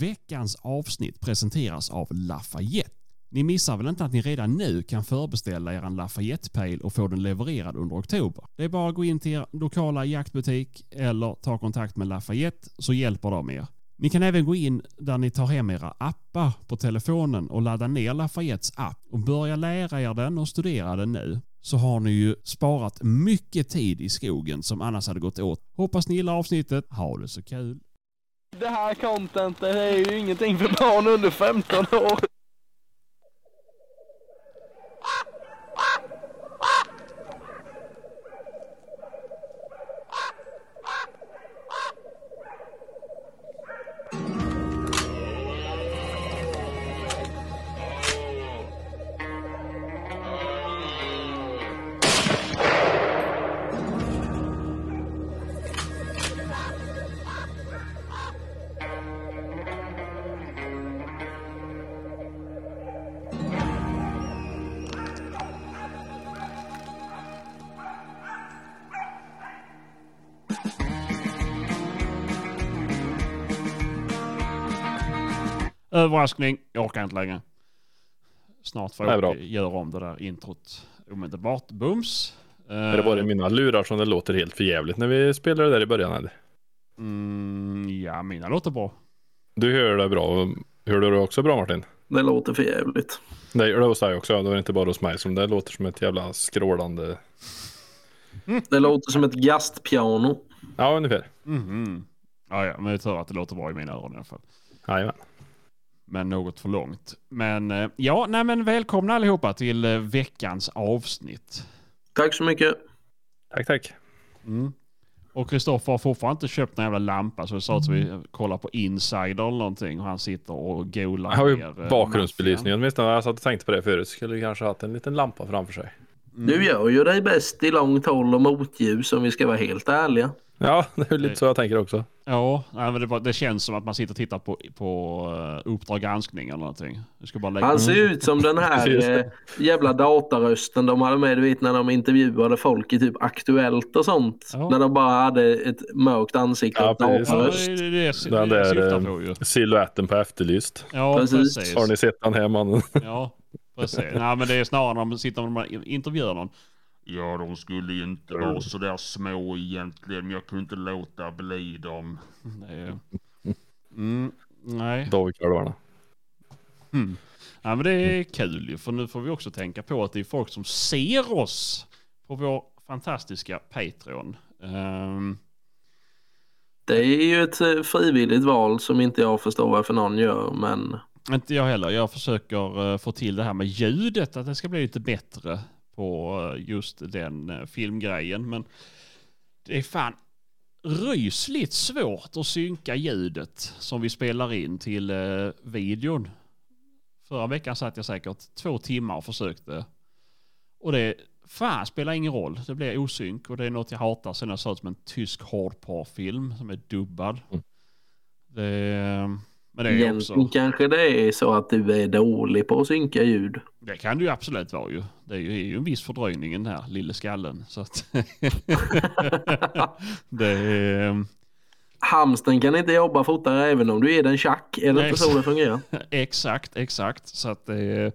Veckans avsnitt presenteras av Lafayette. Ni missar väl inte att ni redan nu kan förbeställa er Lafayette Pale och få den levererad under oktober? Det är bara att gå in till er lokala jaktbutik eller ta kontakt med Lafayette så hjälper de er. Ni kan även gå in där ni tar hem era appar på telefonen och ladda ner Lafayettes app och börja lära er den och studera den nu. Så har ni ju sparat mycket tid i skogen som annars hade gått åt. Hoppas ni gillar avsnittet. Ha det så kul! Det här contentet är ju ingenting för barn under 15 år. Överraskning, jag orkar inte längre. Snart får Det jag göra om det där introt omedelbart. Bums. Är det bara i mina lurar som det låter helt för jävligt när vi spelade där i början eller? Mm, ja, mina låter bra. Du hör det bra. Hör du det också bra Martin? Det låter för jävligt. Nej, det hos dig också. Är det inte bara hos mig som det låter som ett jävla skrålande. Det låter som ett gastpiano. Ja, ungefär. Mhm. Ja, ja, men jag tror att det låter bra i mina öron i alla fall. Jajamän. Men något för långt. Men eh, ja, nej men välkomna allihopa till eh, veckans avsnitt. Tack så mycket. Tack, tack. Mm. Och Kristoffer har fortfarande inte köpt en jävla lampa så det sa att vi kollar på Insider eller någonting och han sitter och golar Jag har ju eh, bakgrundsbelysningen åtminstone. Jag satt och tänkte på det förut. Skulle kanske haft en liten lampa framför sig. maffian. Du gör ju dig bäst i långt håll och motljus om vi ska vara helt ärliga. Ja, det är lite så jag tänker också. Ja, men det, känns som att man sitter och tittar på, på uh, Uppdrag granskning eller någonting. Jag ska bara lägga Han ser ut som den här eh, jävla datarösten de hade med du vet när de intervjuade folk i typ Aktuellt och sånt. Ja. När de bara hade ett mörkt ansikte Ja, och precis. Ja, dataröst. det är det, det, det, Den där, eh. Siluetten på efterlyst. Ja, precis. precis. Har ni sett den här mannen? Ja, precis. Nej, men det är snarare när de sitter och man intervjuar någon. Ja, de skulle ju inte vara så där små egentligen, men jag kunde inte låta bli dem. Är... Mm, nej. Dovkarlarna. Mm. Ja, men det är kul ju, för nu får vi också tänka på att det är folk som ser oss på vår fantastiska Patreon. Ehm, Det är ju ett eh, frivilligt val som inte jag förstår varför någon gör. Men Inte jag heller. Jag försöker eh, få till det här med ljudet, att det ska bli lite bättre på eh, just den eh, filmgrejen. Men det är fan rysligt svårt att synka ljudet som vi spelar in till eh, videon. Förra veckan satt jag säkert två timmar och försökte. Och det fan spelar ingen roll. Det blir osynk och det är något jag hatar sen jag sa ut som en tysk hardcore-film som är dubbad. Mm. Det, men det är egentligen också... kanske det är så att du är dålig på att synka ljud. Det kan det ju absolut vara ju. Det är ju, är ju en viss fördröjning i den här lille skallen. Så att det är Hamsten kan inte jobba fortare även om du ger den tjack. Är det inte så det fungerar? exakt, exakt. Så att det är...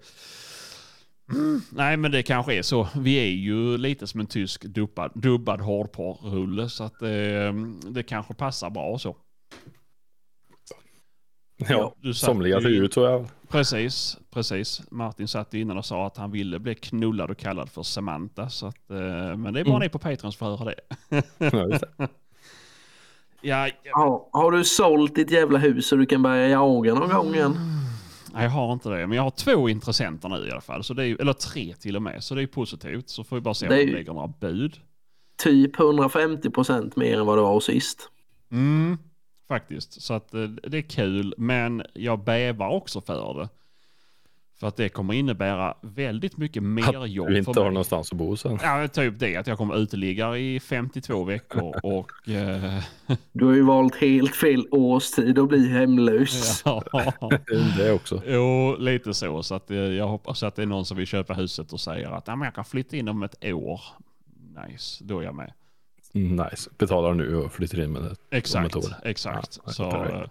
Mm, nej men det kanske är så. Vi är ju lite som en tysk dubbad, dubbad hårdporrulle så att det, det kanske passar bra så. Ja, du somliga ser ut så. Ja. Precis, precis. Martin satt innan och sa att han ville bli knullad och kallad för Samantha. Så att, eh, men det är bara Mm. ni på Patreon som får höra det. Ja, det. Ja, ja, Ja, har du sålt ditt jävla hus så du kan börja jaga någon gång igen? nej, jag har inte det. Men jag har två intressenter nu i alla fall. Så det är, eller tre till och med. Så det är positivt. Så får vi bara se om Det de lägger några bud. Typ 150 procent mer än vad du var sist. Mm, faktiskt. Så att eh, det är kul. Men jag bävar också för det. För att det kommer innebära väldigt mycket mer jobb Du för inte har mig. någonstans att bo sen. Ja, typ det. Att jag kommer uteligga i 52 veckor och... Eh, Du har ju valt helt fel årstid att bli hemlös. ja, Det också. jo, lite så. Så att eh, jag hoppas att det är någon som vill köpa huset och säger att "Ja, men jag kan flytta in om ett år. Nice, då är jag med. Nice. Betalar nu och flyttar in med det. Exakt, Om ett år. exakt. Ja, så, perfekt. eh,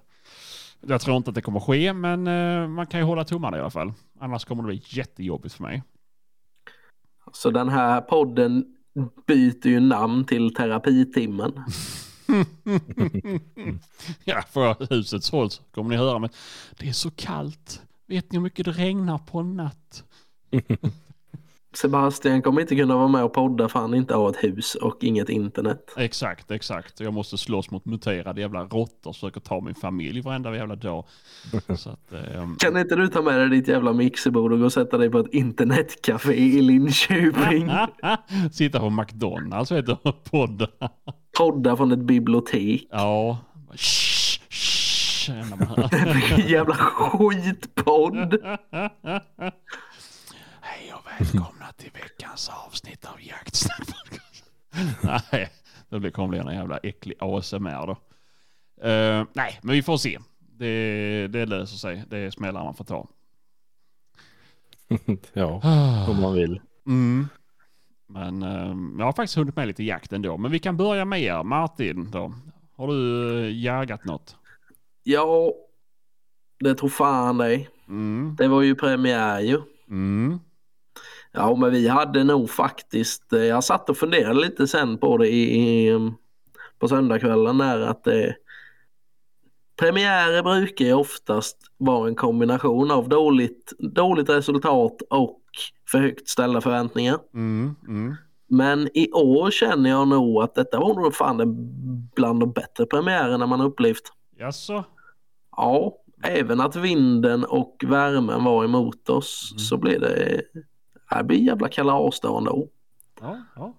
Jag tror inte att det kommer ske, men eh, man kan ju hålla tummarna i alla fall. Annars kommer det bli jättejobbigt för mig. Så den här podden byter ju namn till terapitimmen. ja, för husets håll så kommer ni höra men det är så kallt. Vet ni hur mycket det regnar på en natt? Sebastian kommer inte kunna vara med och podda för han inte har ett hus och inget internet. Exakt, exakt. Jag måste slåss mot muterade jävla råttor och försöka ta min familj varenda jävla dag. Så att, ehm, Kan inte du ta med dig ditt jävla mixerbord och gå och sätta dig på ett internetcafé i Linköping? sitta på McDonalds vet du och podda. Podda från ett bibliotek. Ja. Shh, shh, jävla skitpodd. Välkomna till veckans avsnitt av Jaktsnack. Nej, det blir- kommer bli en jävla äcklig ASMR då. Eh, nej, men vi får se. Det, det löser sig. Det är smällar man får ta. ja, om man vill. Mm. Men eh, jag har faktiskt hunnit med lite jakt ändå. Men vi kan börja med er. Martin då. Har du eh, jagat något? Ja, det tror fan dig. Mm. Det var ju premiär ju. Mm. Ja, men vi hade nog faktiskt, eh, jag satt och funderade lite sen på det i, i, mm, på söndagskvällen där att eh, premiärer brukar ju oftast vara en kombination av dåligt, dåligt resultat och för högt ställda förväntningar. Mm. Mm. Men i år känner jag nog att detta var nog fan bland de bättre premiärerna man upplevt. Jaså? Ja, även att vinden och värmen var emot oss Mm. så blev det, det blir jävla kalas då ändå. Ja, ja.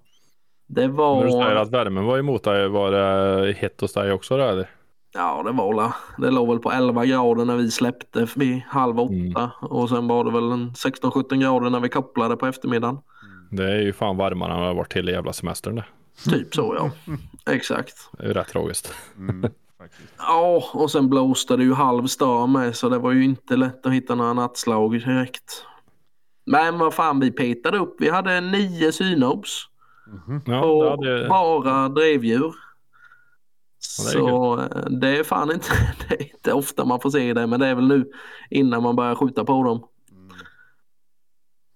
Det När du säger var, att värmen var emot dig, var det hett hos dig också då eller? ja det var la, det låg väl på 11 grader när vi släppte vid halv åtta Mm. och sen var det väl en 16-17 grader när vi kopplade på eftermiddagen. Det är ju fan varmare än vad det har varit hela jävla semestern det. Typ så ja, exakt. Det är ju rätt tragiskt. Mm. Ja, och sen blåste det ju halv stad med så det var ju inte lätt att hitta några nattslag direkt. Men vad fan, vi petade upp. Vi hade nio synobs Mhm. Ja, och det hade... bara drevdjur. Ja, det är så eh, det är fan inte, det är inte ofta man får se det, men det är väl nu innan man börjar skjuta på dem. Mm.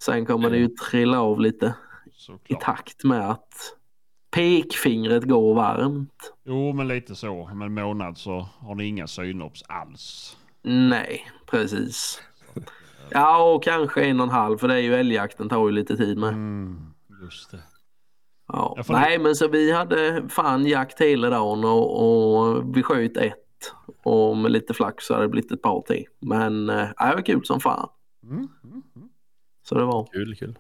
Sen kommer det ju trilla av lite i Såklart. takt med att pekfingret går varmt. Jo, men lite så. Om en månad så har ni inga synops alls. Nej, precis. Ja, och kanske en och en halv, för det är ju älgjakten tar ju lite tid med. Mm. Just det. Ja. Nej, men så vi hade fan jakt hela dagen och, och vi sköt ett. Och med lite flax så hade det blivit ett par till. Men äh, det var kul som fan. Mm. Mm. Mm. Så det var. Kul, kul.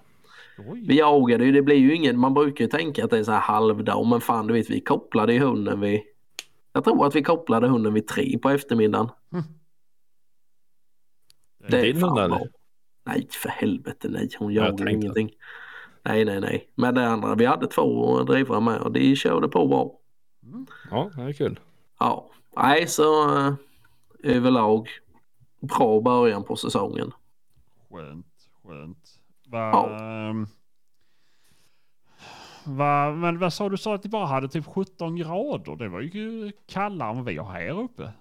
Oj. Vi jagade ju, det blir ju ingen, man brukar ju tänka att det är så här halvdag. Men fan du vet, vi kopplade ju hunden vid, jag tror att vi kopplade hunden vid tre på eftermiddagen. Det är Din eller? bra. Nej för helvete nej, hon Jag jagar ingenting. Nej nej nej. Men det andra, vi hade två drivare med och de körde på bra. Mm. Ja, det är kul. Ja, nej så äh, överlag bra början på säsongen. Skönt, skönt. Va, Ja. ehm, va, men vad sa du? sa att ni bara hade typ 17 grader. Det var ju kallare än vad vi har här uppe.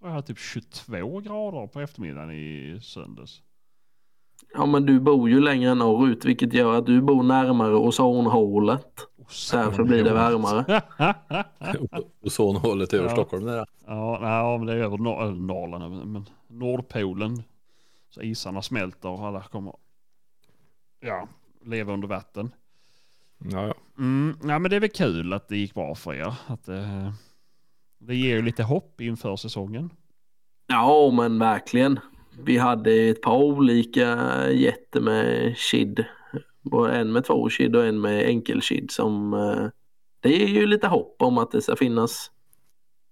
Jag tror jag hade typ 22 grader på eftermiddagen i söndags. Ja men du bor ju längre norrut vilket gör att du bor närmare ozonhålet. Därför blir det varmare. Ozonhålet över Ja. Stockholm där. Ja, nej, men det är över Nor- Norrland, men- Nordpolen. Så isarna smälter och alla kommer ja, leva under vatten. Ja, ja. Mm, ja, men det är väl kul att det gick bra för er. Att det, det ger ju lite hopp inför säsongen. Ja men verkligen. Vi hade ett par olika jätter med kid. Både En med två kid och en med enkelkid som eh, det ger ju lite hopp om att det ska finnas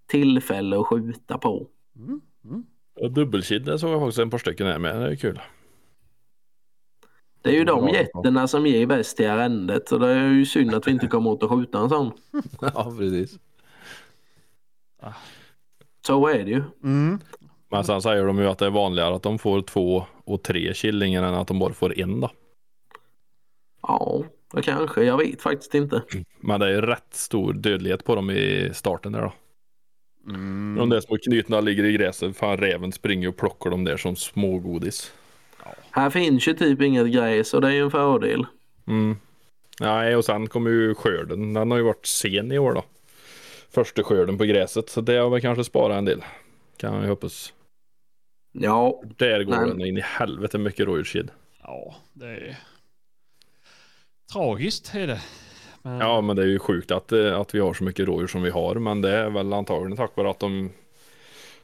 tillfälle att skjuta på. Mm, mm. Och dubbelkid såg jag också en par stycken här med. Det är kul. Det är ju de Bra. getterna som ger bäst till arrendet så det är ju synd att vi inte kommer åt att skjuta en sån. ja, precis. Så är det ju. Mm. Men sen säger de ju att det är vanligare att de får två och tre killingar än att de bara får en då. Ja, det kanske. Jag vet faktiskt inte. Men det är ju rätt stor dödlighet på dem i starten där då. Mm. De där små knytna ligger i gräset. Fan räven springer och plockar dem där som smågodis. Här finns ju typ inget gräs och det är ju en fördel. Mm. Nej, och sen kommer ju skörden. Den har ju varit sen i år då. Första skörden på gräset. Så det har väl kanske sparat en del. Kan jag hoppas. Ja, Där går Nej. den in i helvete mycket rådjurskid. Ja, det är tragiskt är det. Men, Ja, men det är ju sjukt att, eh, att vi har så mycket rådjur som vi har. Men det är väl antagligen tack vare att de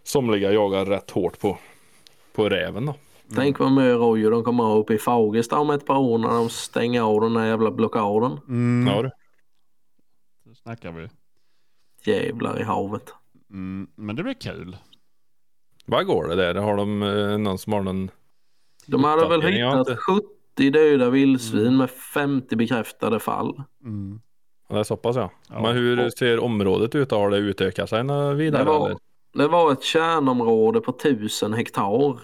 somliga jagar rätt hårt på, på räven då. tänk vad mycket rådjur de kommer ha uppe i Fagersta om ett par år när de stänger av den här jävla blockaden. Mm, Ja, du. det snackar vi. Jävlar i havet. Mm, men det blir kul. Vad går det där? Har de eh, någon som har någon? De hade väl hittat inte- 70 döda vildsvin med 50 bekräftade fall. Mm. Ja, Det är så pass ja. Ja. Men hur ser området ut? Har det utökat sig vidare? Det var, eller? det var ett kärnområde på 1000 hektar.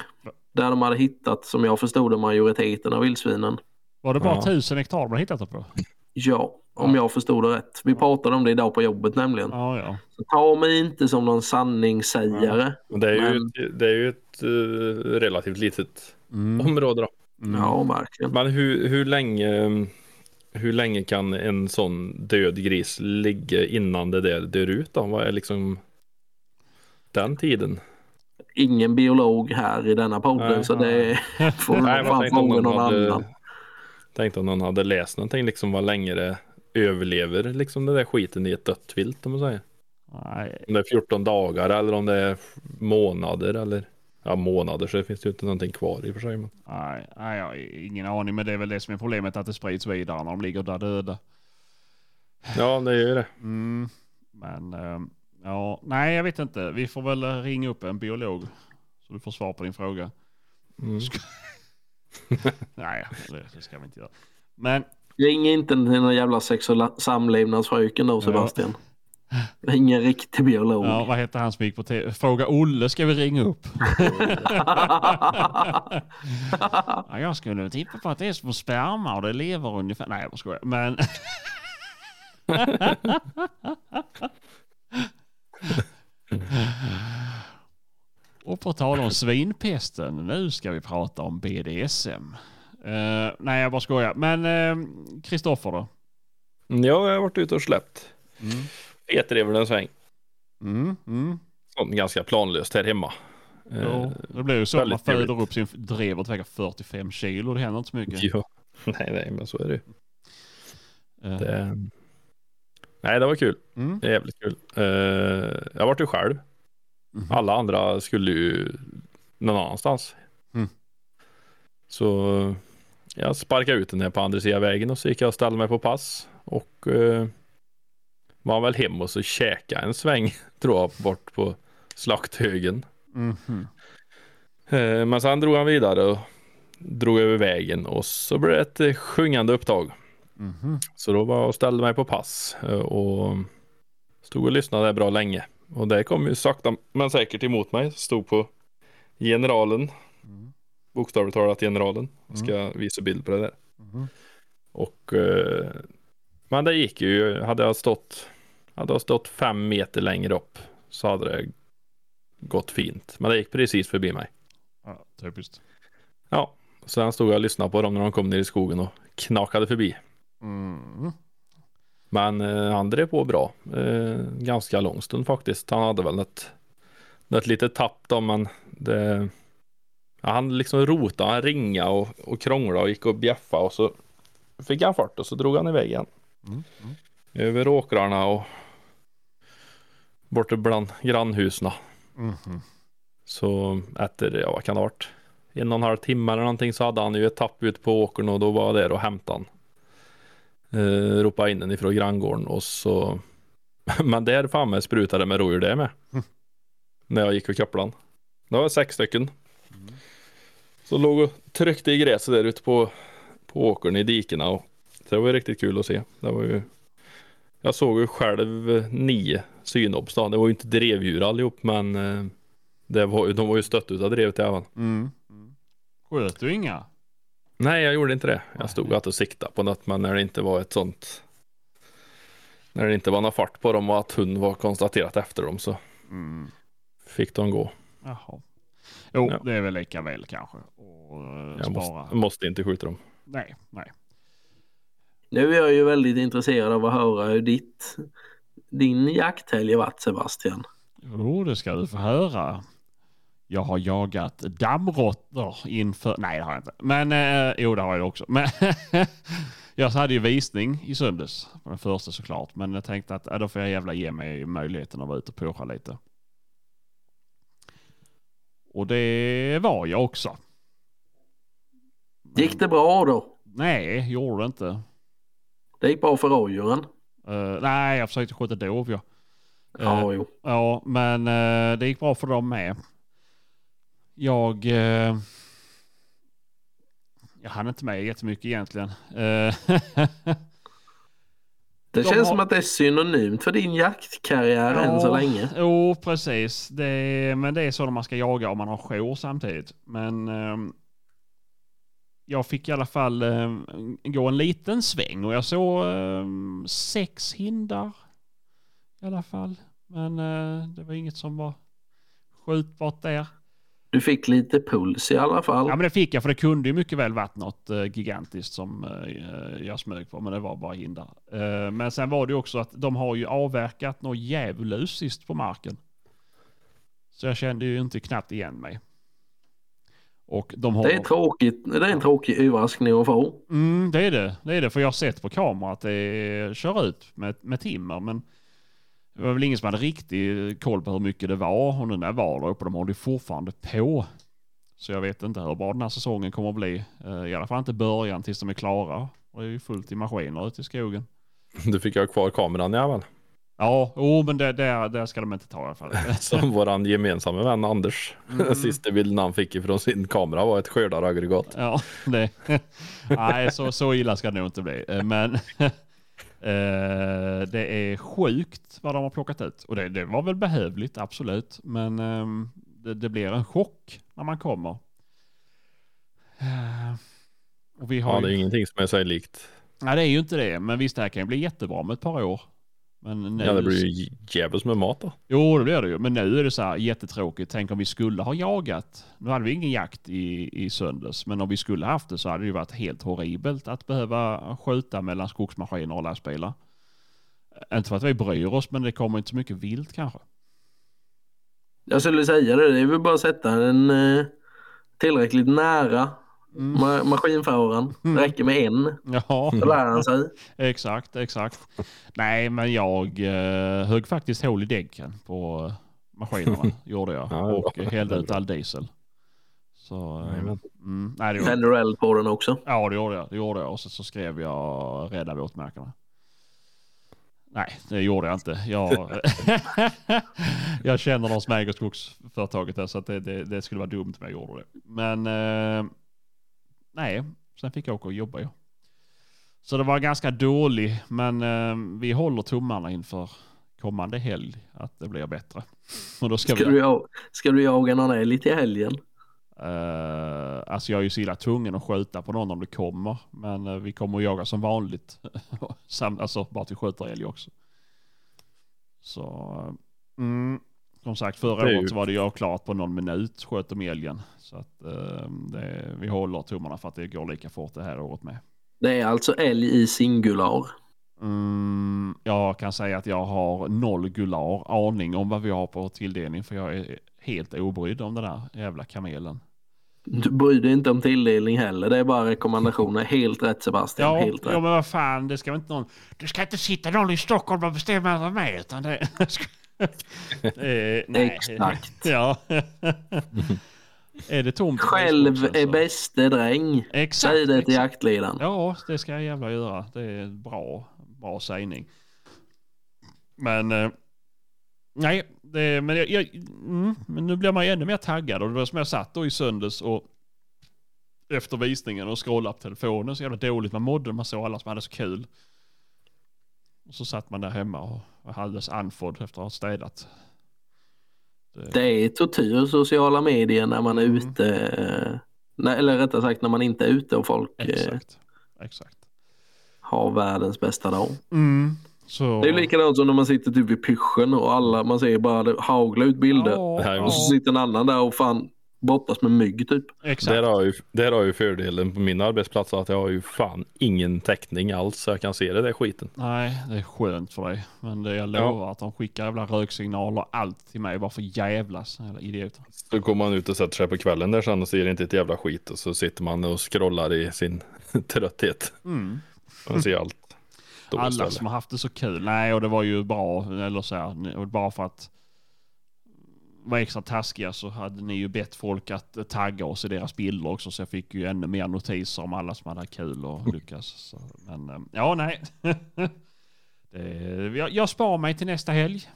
Där de hade hittat, som jag förstod det, majoriteten av vildsvinen. Var det bara Ja. tusen hektar man hittat det på? Ja, om jag förstod det rätt. Vi pratade om det idag på jobbet nämligen. Ja, ja. Så ta mig inte som någon sanningssägare. Men det är ju, Men- ett, det är ju ett eh, relativt litet Mm. område då. Mm. Ja, verkligen. Men hur, hur länge hur länge kan en sån död gris ligga innan det där dör ut då? Vad är liksom den tiden? Ingen biolog här i denna podden Nej. så det får Nej, fan fråga någon någon hade, annan. Tänkte om någon hade läst någonting liksom vad länge det överlever liksom det där skiten i ett dött vilt om man säger. Nej. Om det är 14 dagar eller om det är månader eller ja månader så finns det ju inte någonting kvar i och för sig. Men... Nej, nej, jag har ingen aning. Men det är väl det som är problemet att det sprids vidare när de ligger där döda. Ja det är ju det. Mm. Men ehm, ja, nej jag vet inte. Vi får väl ringa upp en biolog. Så du får svar på din fråga. Mm. Nej, det, ska vi inte göra. Men Ring inte till den jävla sex och samlevnadsfröken då Sebastian. Ring en riktig biolog. ja, vad heter han som gick på tv? Fråga Olle ska vi ringa upp. ja, jag skulle tippa på att det är små sperma och det lever ungefär. Nej jag skojar. Men Och på tal om svinpesten, nu ska vi prata om BDSM. Eh, nej, jag bara skojar. Men eh, Kristoffer då? Ja, jag har varit ute och släppt Mm. etreven en sväng. Mm, mm. Sånt ganska planlöst här hemma. Eh, Ja, det blir ju så. Man föder trevligt. upp sin drever till väga 45 kilo. Det händer inte så mycket. Ja. Nej, nej, men så är det ju. Eh, det. Nej, det var kul. Mm. Jävligt kul. Eh, jag vart ju själv. Mhm. Alla andra skulle ju någon annanstans. Mm. Så jag sparkade ut den här på andra sidan vägen och så gick jag och ställde mig på pass. Och eh, var väl hem och så käkade en sväng tror jag bort på slakthögen. Mhm. Eh, Men sen drog han vidare och drog över vägen och så blev det ett eh, sjungande upptag. Mhm. Så då var jag och ställde mig på pass eh, och stod och lyssnade bra länge. Och det kom ju sakta men säkert emot mig. Stod på generalen, Mm. bokstavligt talat generalen. Jag ska visa bild på det där. Mhm. Och eh, men det gick ju. Hade jag stått, hade jag stått fem meter längre upp så hade det gått fint. Men det gick precis förbi mig. Ja, typiskt. Ja, sen stod jag och lyssnade på dem när de kom ner i skogen och knakade förbi. Mm. Men eh, han drev på bra. Eh, ganska lång stund faktiskt. Han hade väl ett, ett litet tapp då, men det, ja, han liksom rotade, han ringa och, och krånglade och gick och bjäffa och så fick han fart och så drog han iväg igen. Mm. Mm. Över åkrarna och borta bland grannhusen. Mhm. Så efter, ja vad kan det ha varit? En och en halv timme eller någonting så hade han ju ett tapp ut på åkern och då var där och hämtade han. Eh, ropade in den ifrån granngården och så Men där framme sprutade det med rådjur det med. Mm. När jag gick och kopplade han. Det var sex stycken. Så låg och tryckte i gräset där ute på, på åkern i dikena och det var ju riktigt kul att se. Det var ju Jag såg ju själv nio synobs då. Det var ju inte drevdjur allihop men eh, det var, ju- de var ju stött utav drevet även. Mm. Mm. Sköt du inga? Nej, jag gjorde inte det. Jag stod att och siktade på något, men när det inte var ett sånt. När det inte var någon fart på dem och att hund var konstaterat efter dem så Mm. fick de gå. Jaha. Jo, Ja. det är väl lika väl kanske. Och eh, Jag spara. måste, måste inte skjuta dem. Nej, nej. Nu är jag ju väldigt intresserad av att höra hur ditt, din jakthelg har varit Sebastian. Jo, det ska du få höra. Jag har jagat dammråttor inför... Nej, det har jag inte. Men eh, jo, det har jag också. Men jag hade ju visning i söndags. Den första såklart. Men jag tänkte att ja, då får jag jävla ge mig möjligheten att vara ute och pusha lite. Och det var jag också. Gick det bra då? Nej, gjorde det inte. Det gick bra för rådjuren? Eh, nej, jag försökte skjuta dov ja. Ja, jo. Ja, men eh, det gick bra för dem med. Jag... Eh, jag hann inte med jättemycket egentligen. Eh, Det De känns har- som att det är synonymt för din jaktkarriär än så Ja, länge. Jo, precis. Det, men det är så man ska jaga om man har jour samtidigt. Men ehm, jag fick i alla fall ehm, gå en liten sväng och jag såg ehm, sex hindar i alla fall. Men eh, det var inget som var skjutbart där. Du fick lite puls i alla fall. Ja men det fick jag för det kunde ju mycket väl varit något eh, gigantiskt som eh, jag smög på men det var bara hindar. Eh, men sen var det ju också att de har ju avverkat något djävulusiskt på marken. Så jag kände ju inte knappt igen mig. Och de har... Det är tråkigt. Det är en tråkig överraskning att få. Mm, det är det. Det är det för jag har sett på kamera att det kör ut med, med timmer men det var väl ingen som hade riktig koll på hur mycket det var och nu när var där uppe de håller ju fortfarande på. Så jag vet inte hur bra den här säsongen kommer att bli. Eh, I alla fall inte början tills de är klara. Och det är ju fullt i maskiner ute i skogen. Du fick ha kvar kameran jävel. Ja, oh, men det, det, det ska de inte ta i alla fall. Som våran gemensamma vän Anders. Mm. Sista bilden han fick ifrån sin kamera var ett skördaraggregat. Ja, det, nej, så, så illa ska det nog inte bli. Eh, Men eh, det är sjukt vad de har plockat ut. Och det, det var väl behövligt, absolut. Men ehm, det, det blir en chock när man kommer. Eh, Och vi har Ja, det är ju, ingenting som är sig likt. nej, det är ju inte det. Men visst, det här kan ju bli jättebra med ett par år. Men nu, Ja, det blir ju djävulskt med mat då. Jo, det blir det ju. Men nu är det så här jättetråkigt. Tänk om vi skulle ha jagat. Nu hade vi ingen jakt i, i söndags, men om vi skulle haft det så hade det ju varit helt horribelt att behöva skjuta mellan skogsmaskiner och lastbilar. Inte för att vi bryr oss, men det kommer inte så mycket vilt kanske. Jag skulle säga det. Det är väl bara att sätta den eh, tillräckligt nära Mm. ma- maskinföraren. Det räcker med en. Ja, Då lär han sig. exakt, exakt. Nej, men jag eh, högg faktiskt hål i däcken på eh, maskinerna, gjorde jag. Ja, och hällde ut all diesel. Så, eh, mm, nej, det gjorde Tänder du eld på den också? Ja, det gjorde jag. Det gjorde jag. Och så, så skrev jag rädda våtmarkerna. Nej, det gjorde jag inte. Jag, jag känner de som äger skogsföretaget där, så att det, det, det skulle vara dumt om jag gjorde det. Men eh, nej, sen fick jag åka och jobba. Ja. Så det var ganska dålig, men eh, vi håller tummarna inför kommande helg att det blir bättre. Och då ska Ska vi, du, ska du jaga någon älg till helgen? Uh, alltså jag är ju så illa tvungen att skjuta på någon om det kommer. Men eh, vi kommer att jaga som vanligt. Sam, alltså bara till skjuter älg också. Så, eh, mm, som sagt förra ju- året så var det jag klart på någon minut sköt de älgen. Så att eh, det, vi håller tummarna för att det går lika fort det här året med. Det är alltså älg i singular. Mm, jag kan säga att jag har noll gular aning om vad vi har på tilldelning. För jag är helt obrydd om den där jävla kamelen. Du bryr dig inte om tilldelning heller. Det är bara rekommendationer. Helt rätt Sebastian. Ja, Helt rätt. ja, men vad fan, det ska inte någon... Det ska inte sitta någon i Stockholm och bestämma över mig, utan det... eh, nej. Exakt. Ja. är det tomt? Själv är bäste dräng. Exakt. Säg det till jaktledaren. Ja, det ska jag jävla göra. Det är bra, bra sägning. Men... Eh, nej, det, men, jag, jag, mm, men nu blir man ju ännu mer taggad. Och det var som jag satt då i söndags och efter visningen och scrollade på telefonen. Så jävla dåligt man mådde. Man såg alla som hade så kul. Och så satt man där hemma och var alldeles andfådd efter att ha städat. Det, Det är tortyr sociala medier när man är Mm. ute. eh, nej, Eller rättare sagt när man inte är ute och folk eh, exakt. Exakt. har världens bästa dag. Mm, Så... Det är likadant som när man sitter typ vid pyschen och alla, man ser bara haglar ut bilder. Ja, Och så ja, sitter en annan där och fan brottas med mygg typ. exakt. Där har, ju, där har ju fördelen på min arbetsplats att jag har ju fan ingen täckning alls så jag kan se det där skiten. Nej, det är skönt för dig. Men det jag lovar att de skickar jävla röksignaler och allt till mig bara för jävlas. Jävla idioter. Så går man ut och sätter sig på kvällen där sen och ser inte ett jävla skit och så sitter man och scrollar i sin trötthet. Mm. Man ser allt. Alla istället. som har haft det så kul. Nej, och det var ju bra. Eller så här, och bara för att vara extra taskiga så hade ni ju bett folk att eh, tagga oss i deras bilder också. Så jag fick ju ännu mer notiser om alla som hade kul och lyckas. Så, men eh, ja, nej. det, jag, jag spar mig till nästa helg.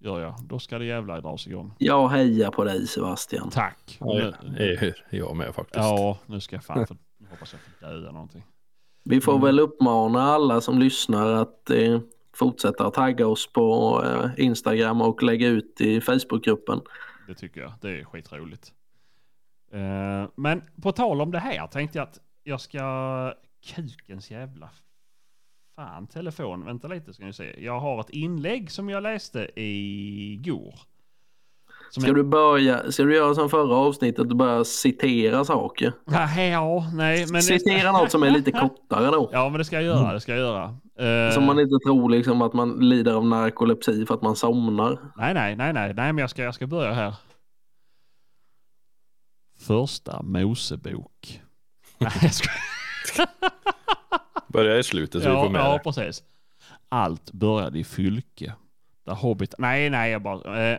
Gör jag. Då ska det jävla dras igång. Jag hejar på dig Sebastian. Tack. Ja, jag med faktiskt. Ja, nu ska jag fan för, hoppas jag får döda någonting. Vi får Mm. väl uppmana alla som lyssnar att eh, fortsätta att tagga oss på eh, Instagram och lägga ut i Facebookgruppen. Det tycker jag. Det är skitroligt. Eh, men på tal om det här tänkte jag att jag ska... Kukens jävla... Fan, telefon. Vänta lite ska ni se. Jag har ett inlägg som jag läste igår. Som Ska jag- du börja, ska du göra som förra avsnittet och börja citera saker? Ja, ja, nej, men... Citera något som är lite kortare då. Ja, men det ska jag göra. Det ska jag göra. Eh, Som man inte tror liksom att man lider av narkolepsi för att man somnar. Nej, nej, nej, nej, nej, men jag ska, jag ska börja här. Första Mosebok. Nej, jag ska... Börja i slutet så vi ja, får med ja, det. precis. Allt började i Fylke. Där Hobbit... Nej, nej, jag bara... Eh,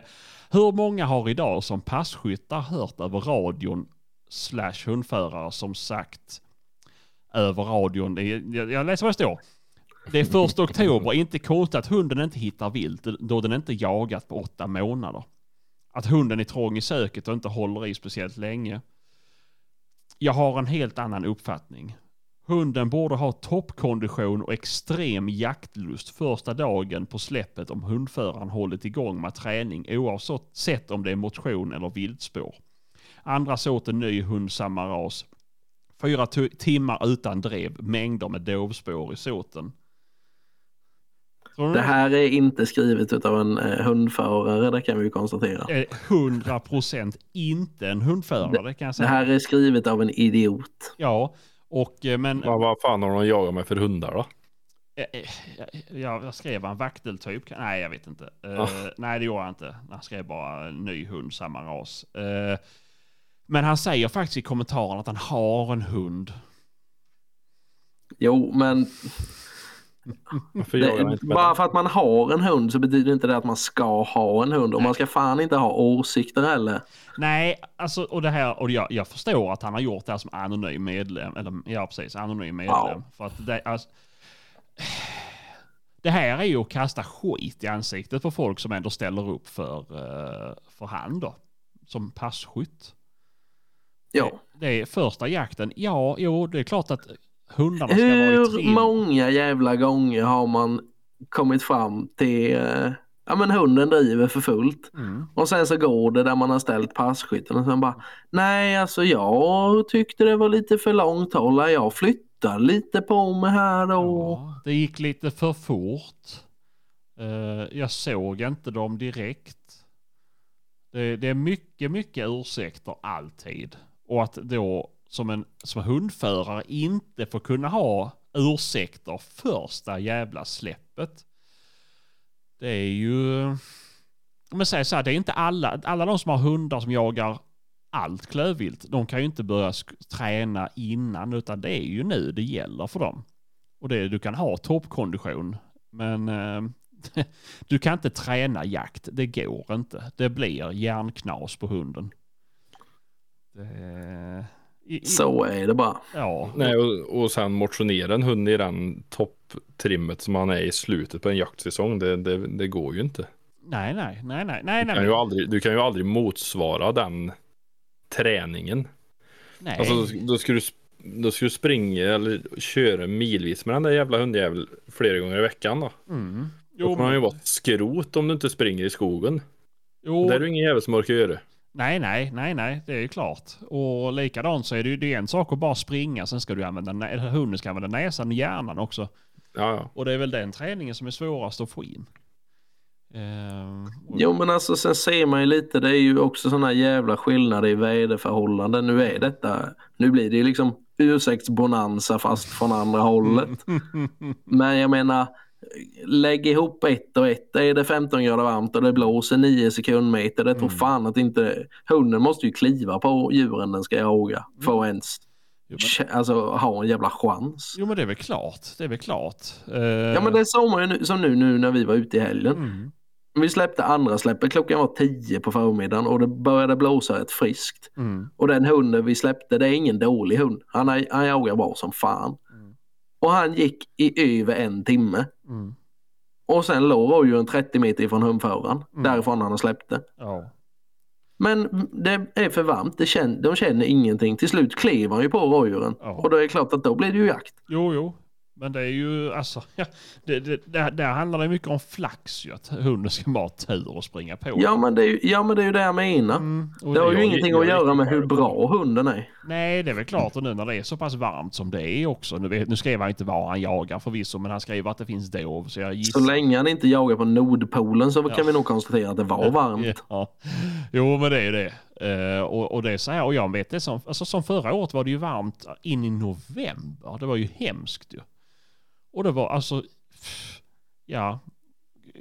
hur många har idag som passkyttar hört över radion slash hundförare som sagt över radion. Jag, jag läser vad det står. Det är första oktober, inte konstigt att hunden inte hittar vilt då den inte jagat på åtta månader. Att hunden är trång i söket och inte håller i speciellt länge. Jag har en helt annan uppfattning. Hunden borde ha toppkondition och extrem jaktlust första dagen på släppet om hundföraren hållit igång med träning oavsett om det är motion eller viltspår. Andra sorten ny hund samma ras. Fyra timmar utan drev, mängder med dovspår i såten. Det här är inte skrivet av en eh, hundförare, det kan vi konstatera. är 100% inte en hundförare, det kan jag Det säga. här är skrivet av en idiot. Ja, och eh, men... Men vad fan har de jagat med för hundar då? Eh, eh, Ja, jag skrev han vakteltyp? Nej, jag vet inte. Ah. Nej, det gjorde han inte. Han skrev bara ny hund, samma ras. Eh, men han säger faktiskt i kommentaren att han har en hund. Jo, men Varför det, inte med bara för att man har en hund så betyder inte det att man ska ha en hund. Och man ska fan inte ha åsikter heller. Nej, alltså, och det här, och jag, jag förstår att han har gjort det här som anonym medlem. Eller ja, precis, anonym medlem. Ja. För att det, alltså, det här är ju att kasta skit i ansiktet på folk som ändå ställer upp för, eh, för han då. Som passkytt. Ja. Det är första jakten. Ja, jo, det är klart att hundarna ska vara i Hur trim. många jävla gånger har man kommit fram till eh, ja men hunden driver för fullt. Mm. Och sen så går det där man har ställt passkytten och sen bara nej alltså jag tyckte det var lite för långt håll. Jag flyttar lite på mig här och Ja, det gick lite för fort. Eh, jag såg inte dem direkt. Det, det är mycket, mycket ursäkter alltid. Och att då som en som hundförare inte får kunna ha ursäkter första jävla släppet. Det är ju... Men säg så här, det är inte alla, alla de som har hundar som jagar allt klövvilt, de kan ju inte börja träna innan, utan det är ju nu det gäller för dem. Och det, du kan ha toppkondition, men eh, du kan inte träna jakt. Det går inte. Det blir hjärnknas på hunden. Det, i, i, så är det bara. Ja, Nej, och, och sen motionera en hund i den topptrimmet som han är i slutet på en jaktsäsong. Det, det, det går ju inte. nej, nej, nej, nej, nej, Du kan, ju aldrig, du kan ju aldrig motsvara den träningen. nej. Alltså, då, då, ska du, då ska du springa eller köra milvis med den där jävla hundjäveln flera gånger i veckan då. Mm. Då Jo, kommer han ju men, vara skrot om du inte springer i skogen. jo, Det är det ingen jävel som orkar göra. Nej, nej, nej, nej, det är ju klart. Och likadant så är det ju det är en sak att bara springa, sen ska du använda, nä- hunden ska använda näsan och hjärnan också. Ja, ja. Och det är väl den träningen som är svårast att få in. Ehm, och- Jo men alltså sen ser man ju lite, det är ju också sådana jävla skillnader i väderförhållanden. Nu är detta, nu blir det ju liksom ursäktsbonanza fast från andra hållet. Men jag menar, lägg ihop ett och ett. Är det 15 grader varmt och det blåser 9 sekundmeter, det tror Mm. fan att inte... Hunden måste ju kliva på djuren den ska jaga för att ens Jo, men, kä- alltså, ha en jävla chans. jo men det är väl klart. Det är väl klart. Ja men det såg man ju nu, som nu, nu när vi var ute i helgen. Mm. Vi släppte andra släppet, klockan var 10 på förmiddagen och det började blåsa rätt friskt. Mm. Och den hunden vi släppte, det är ingen dålig hund. Han, han jagar bra som fan. Mm. Och han gick i över en timme. Mm. Och sen låg rådjuren 30 meter ifrån hundföraren. Mm. Därifrån han släppte. Ja. Men det är för varmt, det känner, de känner ingenting. Till slut klev han ju på rådjuren. Ja. Och då är det klart att då blir det ju jakt. Jo, jo. Men det är ju alltså, ja, det, det, där, där handlar det mycket om flax ju. Att hunden ska bara ha tur och springa på. Ja men det är ju, ja, men det, är ju det jag menar. Mm, och Det har ju ingenting att göra med hur bra hunden är. Nej, det är väl klart. Och nu när det är så pass varmt som det är också. Nu, nu skrev han inte var han jagar förvisso, men han skrev att det finns dov. Så jag gissar. Så länge han inte jagar på Nordpolen så Ja. kan vi nog konstatera att det var varmt. Ja. Jo, men det är ju det. Eh, och, och det är så här, och jag vet det som, alltså som förra året var det ju varmt in i november. Det var ju hemskt ju. Och det var alltså, ja,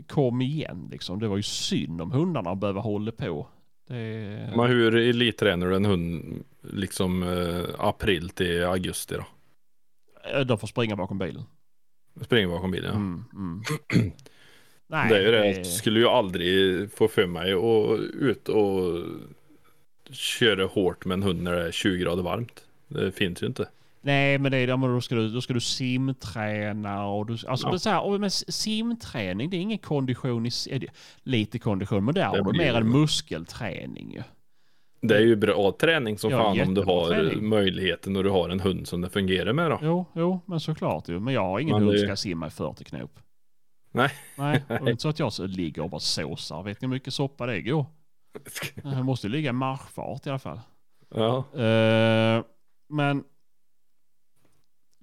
kom igen liksom. Det var ju synd om hundarna behöver hålla på. Det, Men hur elittränar du en hund liksom eh, april till augusti då? Eh, de får springa bakom bilen. Springer bakom bilen ja. Mm, mm. Nej, det är ju det. Jag skulle ju aldrig få för mig att ut och köra hårt med en hund när det är 20 grader varmt. Det finns ju inte. Nej, men det är, ja, men då, ska du, då ska du simträna och du, alltså Ja. det är så här, och men simträning det är ingen kondition, i, lite kondition, men där har du mer ju- en muskelträning ju. Det är ju bra träning som Ja, fan om du har träning. möjligheten och du har en hund som det fungerar med då. Jo, jo, men såklart ju. Men jag har ingen Men hund som ska simma i 40 knop. Nej. Nej, och det är inte så att jag så ligger och bara såsar. Vet ni hur mycket soppa det går? Jag måste ligga i marschfart i alla fall. Ja. Eh, men...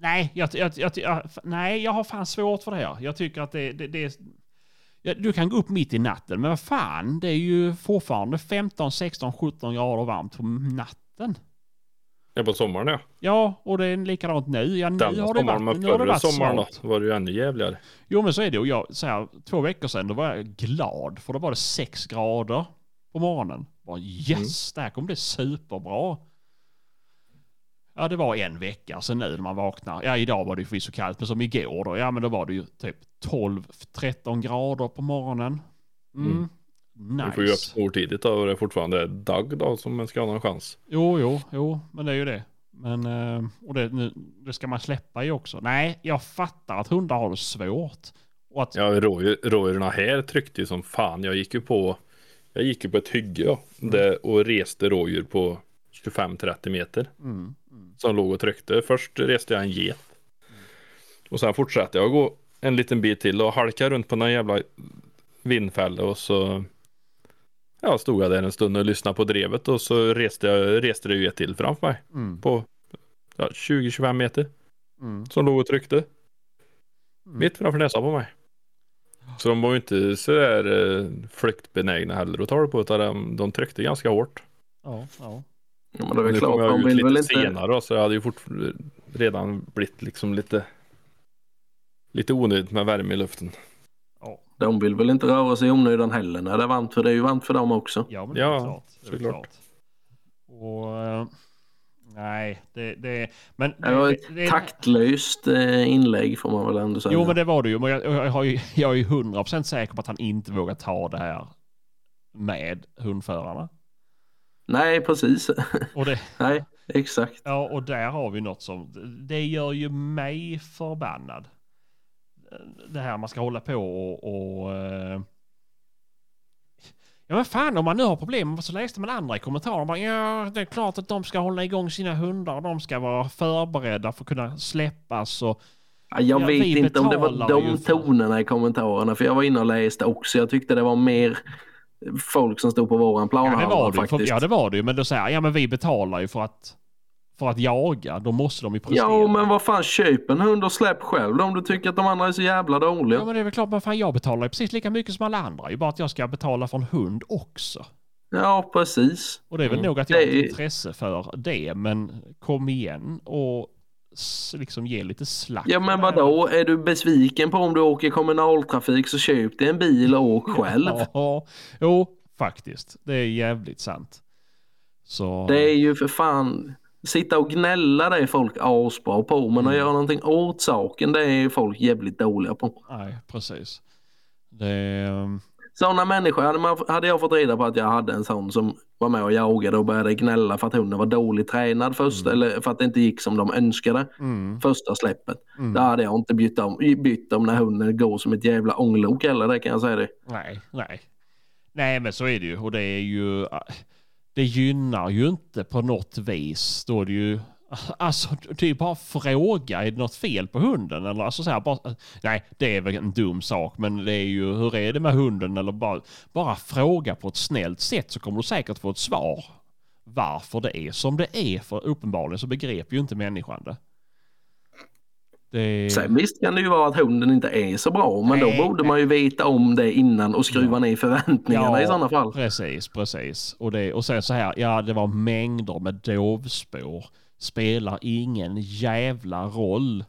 Nej jag, jag, jag, nej, jag har fan svårt för det här. Jag tycker att det, det, det är... Du kan gå upp mitt i natten, men vad fan, det är ju fortfarande 15, 16, 17 grader varmt på natten. ja, på sommaren ja. Ja, och det är likadant nu. Ja, nu Den har det varit, men nu har det förra varit sommaren då var det ju ännu jävligare. Jo, men så är det. Och jag, så här, två veckor sedan, då var jag glad, för då var det 6 grader på morgonen. Bara yes, där kom det superbra. Ja, det var en vecka sedan nu när man vaknar. Ja, idag var det ju förvisso kallt, men som igår då. Ja, men då var det ju typ 12-13 grader på morgonen. Mm. Mm. Nice. Du får ju upp stortidigt då och det är fortfarande dag då som man ska ha någon chans. Jo, jo, jo, men det är ju det. Men, eh, och det, nu, det ska man släppa ju också. Nej, jag fattar att hundar har det svårt. Och att, Ja, rådjur- rådjuren här tryckte ju som fan. Jag gick ju på, jag gick ju på ett hygge ja, Mm. och reste rådjur på 25-30 meter. mm, Som låg och tryckte. Först reste jag en get. Och sen fortsatte jag gå en liten bit till och halka runt på någon jävla vindfälla och så Ja, stod jag där en stund och lyssnade på drevet och så reste, jag, reste det ju ett till framför mig mm, på ja, 20-25 meter mm, som låg och tryckte mm. mitt framför näsan på mig. Så de var ju inte sådär eh, flyktbenägna heller att ta det på utan de, de tryckte ganska hårt. Ja, ja. Ja, men det är väl Nu klart, ut vill lite väl inte... senare så jag hade ju fort, redan blivit liksom lite lite onödigt med värme i luften. ja. De vill väl inte röra sig i onödan heller när det är varmt för det är ju varmt för dem också. Ja, men det är Ja, klart. Det är klart. Och, eh, nej, det, det, men... Det var ett det- taktlöst eh, inlägg får man väl ändå säga. Jo, men det var det ju. Men jag, jag, har ju, jag är ju 100% säker på att han inte vågar ta det här med hundförarna. Nej, precis. Och, det, Nej, exakt. ja, och där har vi något som... Det gör ju mig förbannad. Det här man ska hålla på och... och eh, Ja men fan om man nu har problem så läste man andra i kommentarerna bara, ja det är klart att de ska hålla igång sina hundar de ska vara förberedda för att kunna släppas och Ja, Jag Ja, vet inte om det var de tonerna i kommentarerna för jag var inne och läste också. Jag tyckte det var mer folk som stod på våran plan Ja det, var det, faktiskt. för, ja det var det ju, men då säger ja men vi betalar ju för att för att jaga, då måste de ju prestera. Ja, men vad fan, köp en hund och släpp själv om du tycker att de andra är så jävla dåliga. Ja men det är väl klart, men fan jag betalar ju precis lika mycket som alla andra. ju bara att jag ska betala för en hund också. Ja, precis. Och det är väl Mm. nog att jag har ett intresse för det, men kom igen och liksom ge lite slack. Ja, men vadå? Är du besviken på om du åker kommunaltrafik så köp dig en bil och åk själv. Ja, jo, faktiskt. Det är jävligt sant. Så... Det är ju för fan, sitta och gnälla det är folk asbra på, men att göra någonting åt saken det är folk jävligt dåliga på. Nej, precis. Det... ehm, Sådana människor, hade, man, hade jag fått reda på att jag hade en sån som var med och jagade och började gnälla för att hunden var dåligt tränad först, eller för att det inte gick som de önskade Mm, första släppet. mm. Då hade jag inte bytt om, bytt om när hunden går som ett jävla ånglok eller det kan jag säga det. Nej, nej. Nej, men så är det ju. Och det är ju... Det gynnar ju inte på något vis. Då är det ju... Alltså, ju bara fråga. Är det något fel på hunden? Eller alltså så här, bara, nej, det är väl en dum sak. Men det är ju, hur är det med hunden? Eller bara, bara fråga på ett snällt sätt så kommer du säkert få ett svar. Varför det är som det är. För uppenbarligen så begrep ju inte människan det. det... Sen visst kan det ju vara att hunden inte är så bra, men Nej, då borde nej. man ju veta om det innan och skruva Ja. ner förväntningarna i sådana fall. Precis, precis. Och, det, och sen så här, ja det var mängder med dovspår. Spelar ingen jävla roll.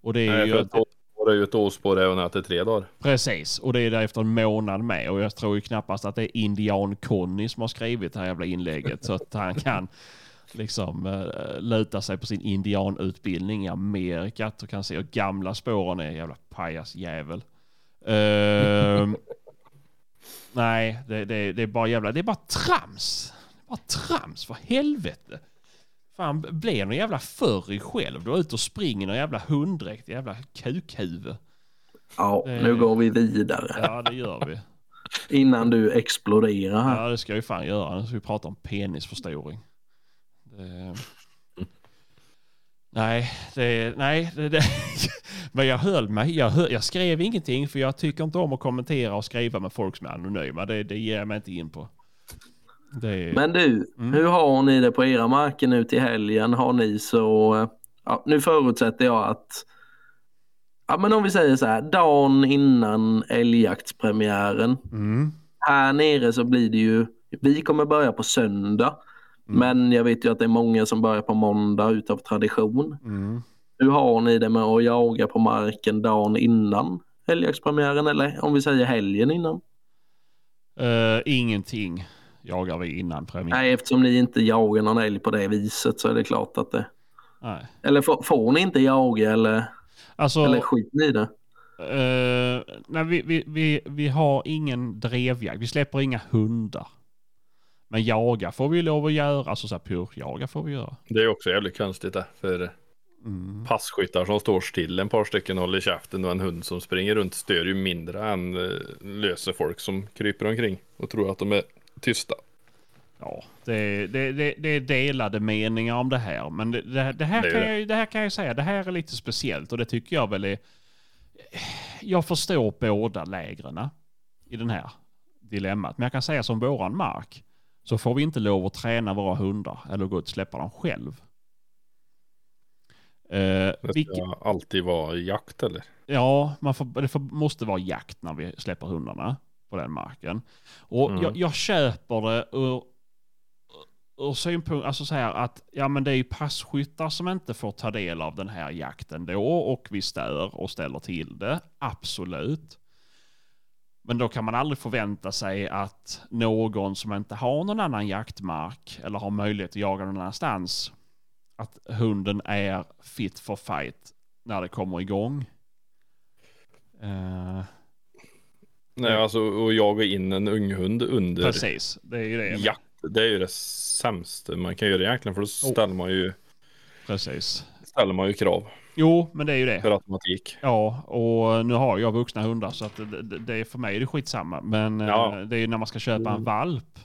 Och det är Nej, ju... ett åspår är ju ett åspår även efter tre dagar. Precis, och det är därefter en månad med. Och jag tror ju knappast att det är Indian Conny som har skrivit det här jävla inlägget. så att han kan liksom uh, luta sig på sin indianutbildning i Amerika. Och kan se hur gamla spåren är. Jävla pajasjävel. Ehm, nej, det, det, det är bara jävla... Det är bara trams. Det är bara trams, för helvete. Fan, bli någon jävla furry själv. Du är ute och springer någon jävla hunddräkt. Jävla kukhuvud. Ja, Eh. nu går vi vidare. Ja, det gör vi. Innan du exploderar här. Ja, det ska vi fan göra. Nu ska vi prata om penisförstoring. Det... Nej, det, nej, det, det. men jag höll mig. Jag, höll, jag skrev ingenting för jag tycker inte om att kommentera och skriva med folk som är anonyma. Det, det ger jag mig inte in på. Det, Men du, Mm. hur har ni det på era marker nu till helgen? Har ni så... Ja, nu förutsätter jag att... Ja, men om vi säger så här, dagen innan älgjaktspremiären. mm, Här nere så blir det ju... Vi kommer börja på söndag. Mm. Men jag vet ju att det är många som börjar på måndag utav tradition. mm. Hur har ni det med att jaga på marken dagen innan älgjaktspremiären? Eller om vi säger helgen innan? Eh, ingenting jagar vi innan premiär. Nej, eftersom ni inte jagar någon älg på det viset så är det klart att det... Nej. Eller får, får ni inte jaga eller, Alltså, eller skit ni i det? eh, nej, vi, vi, vi, vi har ingen drevjakt. Vi släpper inga hundar. Men jaga får vi lov att göra. Alltså så här purjaga får vi göra. Det är också jävligt konstigt det. För Mm. passkyttar som står still en par stycken håller käften och en hund som springer runt stör ju mindre än uh, löser folk som kryper omkring och tror att de är tysta. Ja, det, det, det, det är delade meningar om det här. Men det, det, här kan jag, det här kan jag säga, det här är lite speciellt och det tycker jag väl är... Jag förstår båda lägren i den här dilemmat. Men jag kan säga som våran mark så får vi inte lov att träna våra hundar eller gå ut och släppa dem själv. Eh, Det ska alltid vara jakt eller? Ja, man får, det får, måste vara jakt när vi släpper hundarna på den marken. Och Mm. jag, jag köper det ur, ur synpunkt, alltså så här att ja men det är ju passkyttar som inte får ta del av den här jakten då och vi stör och ställer till det. Absolut. Men då kan man aldrig förvänta sig att någon som inte har någon annan jaktmark eller har möjlighet att jaga någon annanstans, att hunden är fit for fight när det kommer igång. Eh, Nej, alltså att jaga in en unghund under precis, det är ju det. jakt. Det är ju det sämsta man kan göra egentligen för då ställer man ju, Precis. ställer man ju krav Jo, men det är ju det. för automatik. Ja, och nu har jag vuxna hundar så att det, det, är för mig är det skitsamma. Men eh, Ja. det är ju när man ska köpa en Mm. valp.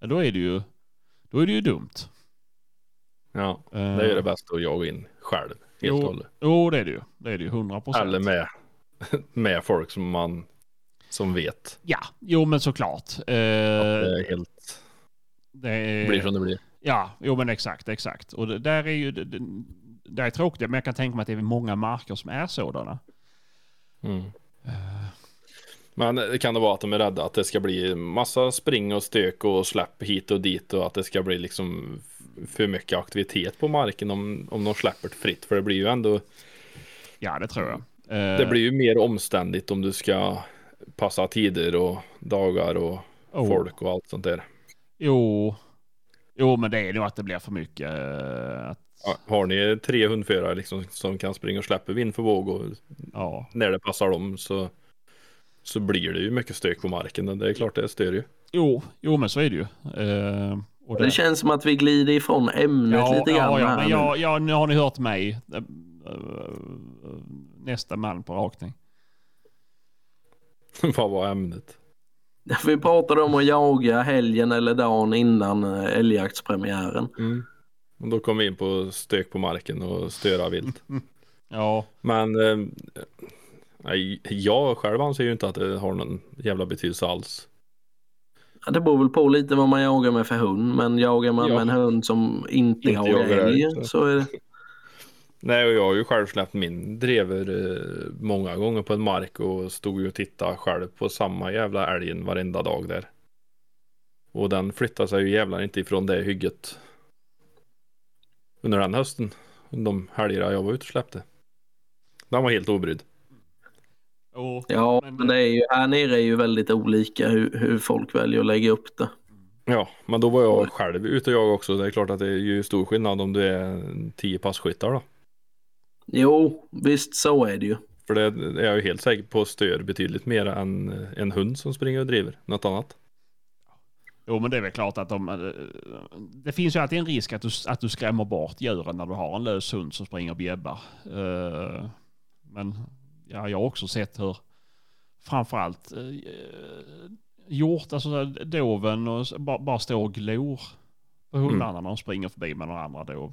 Ja, då är det ju, då är det ju dumt. Ja, Eh, det är ju det bästa att jaga in själv. Helt Jo. och hållet. Jo, det är det ju. Det är det ju, 100 procent. Eller med, med folk som man som vet. Ja, jo men såklart. Eh, det är helt det är, blir som det blir. Ja, jo men exakt, exakt. Och det, där är ju, det, det, det är tråkigt, men jag kan tänka mig att det är många marker som är sådana. Mm. Eh, Men det kan det vara att de är rädda att det ska bli massa spring och stök och släpp hit och dit och att det ska bli liksom för mycket aktivitet på marken om, om de släpper det fritt. För det blir ju ändå, ja, det tror jag. det Eh, blir ju mer omständigt om du ska passa tider och dagar och oh, folk och allt sånt där. Jo, jo, men det är nog att det blir för mycket. eh, Att, Ja, Har ni tre hundförare liksom som kan springa och släppa vind för våg och ja. när det passar dem så, så blir det ju mycket stök på marken. Det är klart det stör ju. Jo, jo, men så är det ju. Eh, och Det känns som att vi glider ifrån ämnet ja, lite grann ja, ja, men nu. ja, ja, nu har ni hört mig. Eh, eh, Nästa man på rakning. Vad var ämnet? Vi pratade om att jaga helgen eller dagen innan eh, älgjaktspremiären. Mm. Och då kom vi in på stök på marken och störa vilt. Ja, Men eh, jag själv anser ju inte att det har någon jävla betydelse alls. Ja, det beror väl på lite vad man jagar med för hund. Men jagar man Ja. med en hund som inte, Inte jagar älg så är det... Nej, och jag har ju själv släppt min drever eh, många gånger på en mark och stod ju och tittade själv på samma jävla älgen varenda dag där. Och den flyttade sig ju jävlar inte ifrån det hygget. Under den hösten. De helgerna jag var ute och släppte. Den var helt obrydd. Ja, Men- men det är ju, här nere är ju väldigt olika hur, hur folk väljer att lägga upp det. Ja, men då var jag själv ute och jag också. Det är klart att det är ju stor skillnad om du är tio passkyttar då. Jo, visst så är det ju. För det är jag ju helt säker på stör betydligt mer än en hund som springer och driver något annat. Jo, men det är väl klart att de... eh, Det finns ju alltid en risk att du, att du skrämmer bort djuren när du har en lös hund som springer och bjäbbar. Eh, Men ja, jag har också sett hur framförallt eh, hjort, alltså doven, och bara, bara står och glor på hundarna när de springer förbi med några andra dov.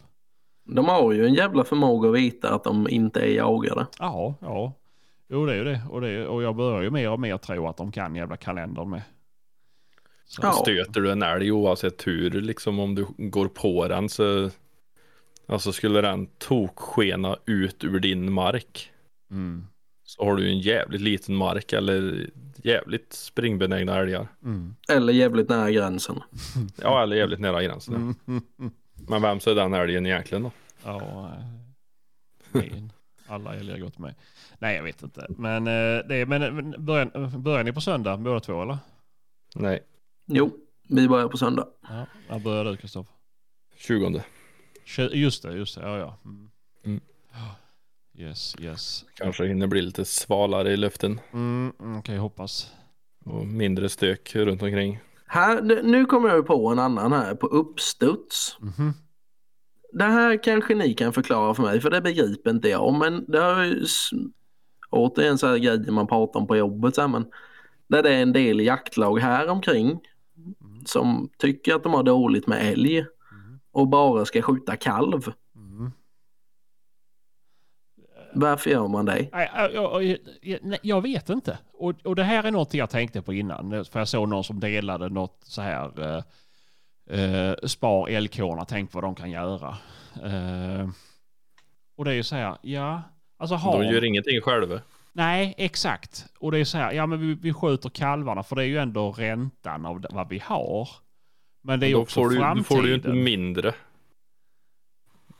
De har ju en jävla förmåga att veta att de inte är jagade. Ja, ja. Jo, det är ju det. Och, det. och jag börjar ju mer och mer tro att de kan jävla kalendern med. Så, Ja. Stöter du en älg oavsett hur, liksom om du går på den så Alltså skulle den tokskena ut ur din mark Mm, så har du ju en jävligt liten mark eller jävligt springbenägna älgar. mm, Eller jävligt nära gränsen. Ja, eller jävligt nära gränsen. mm. Men vem är den älgen egentligen då? Ja, eh, min. alla älgar gått med. Nej, jag vet inte. Men, eh, det är, men men börjar, börjar ni på söndag båda två eller? Nej, Jo, vi börjar på söndag. Ja, när börjar du Kristoffer? 20. Tju- Just det, just det. Ja, ja. Mm. Mm. Yes, yes. Kanske hinner bli lite svalare i luften Mm, mm, Okej, hoppas. och mindre stök runt omkring. Här, nu kommer jag på en annan här på uppstuds. Mhm. Det här kanske ni kan förklara för mig för det begriper inte jag. Men det har ju återigen så här grejer man pratar om på jobbet. Så här, men där det är en del jaktlag här omkring som tycker att de har dåligt med älg Mm. och bara ska skjuta kalv. Varför gör man det? Nej, jag, jag, jag, nej, jag vet inte. Och, och det här är något jag tänkte på innan. För jag såg någon som delade något så här. Eh, eh, spar älgkorna, tänk vad de kan göra. Eh, och det är ju så här, ja. Alltså har... De gör ingenting själva. Nej, exakt. Och det är så här, ja men vi, vi skjuter kalvarna för det är ju ändå räntan av vad vi har. Men det är ju Då också får du, då framtiden. får du ju inte mindre.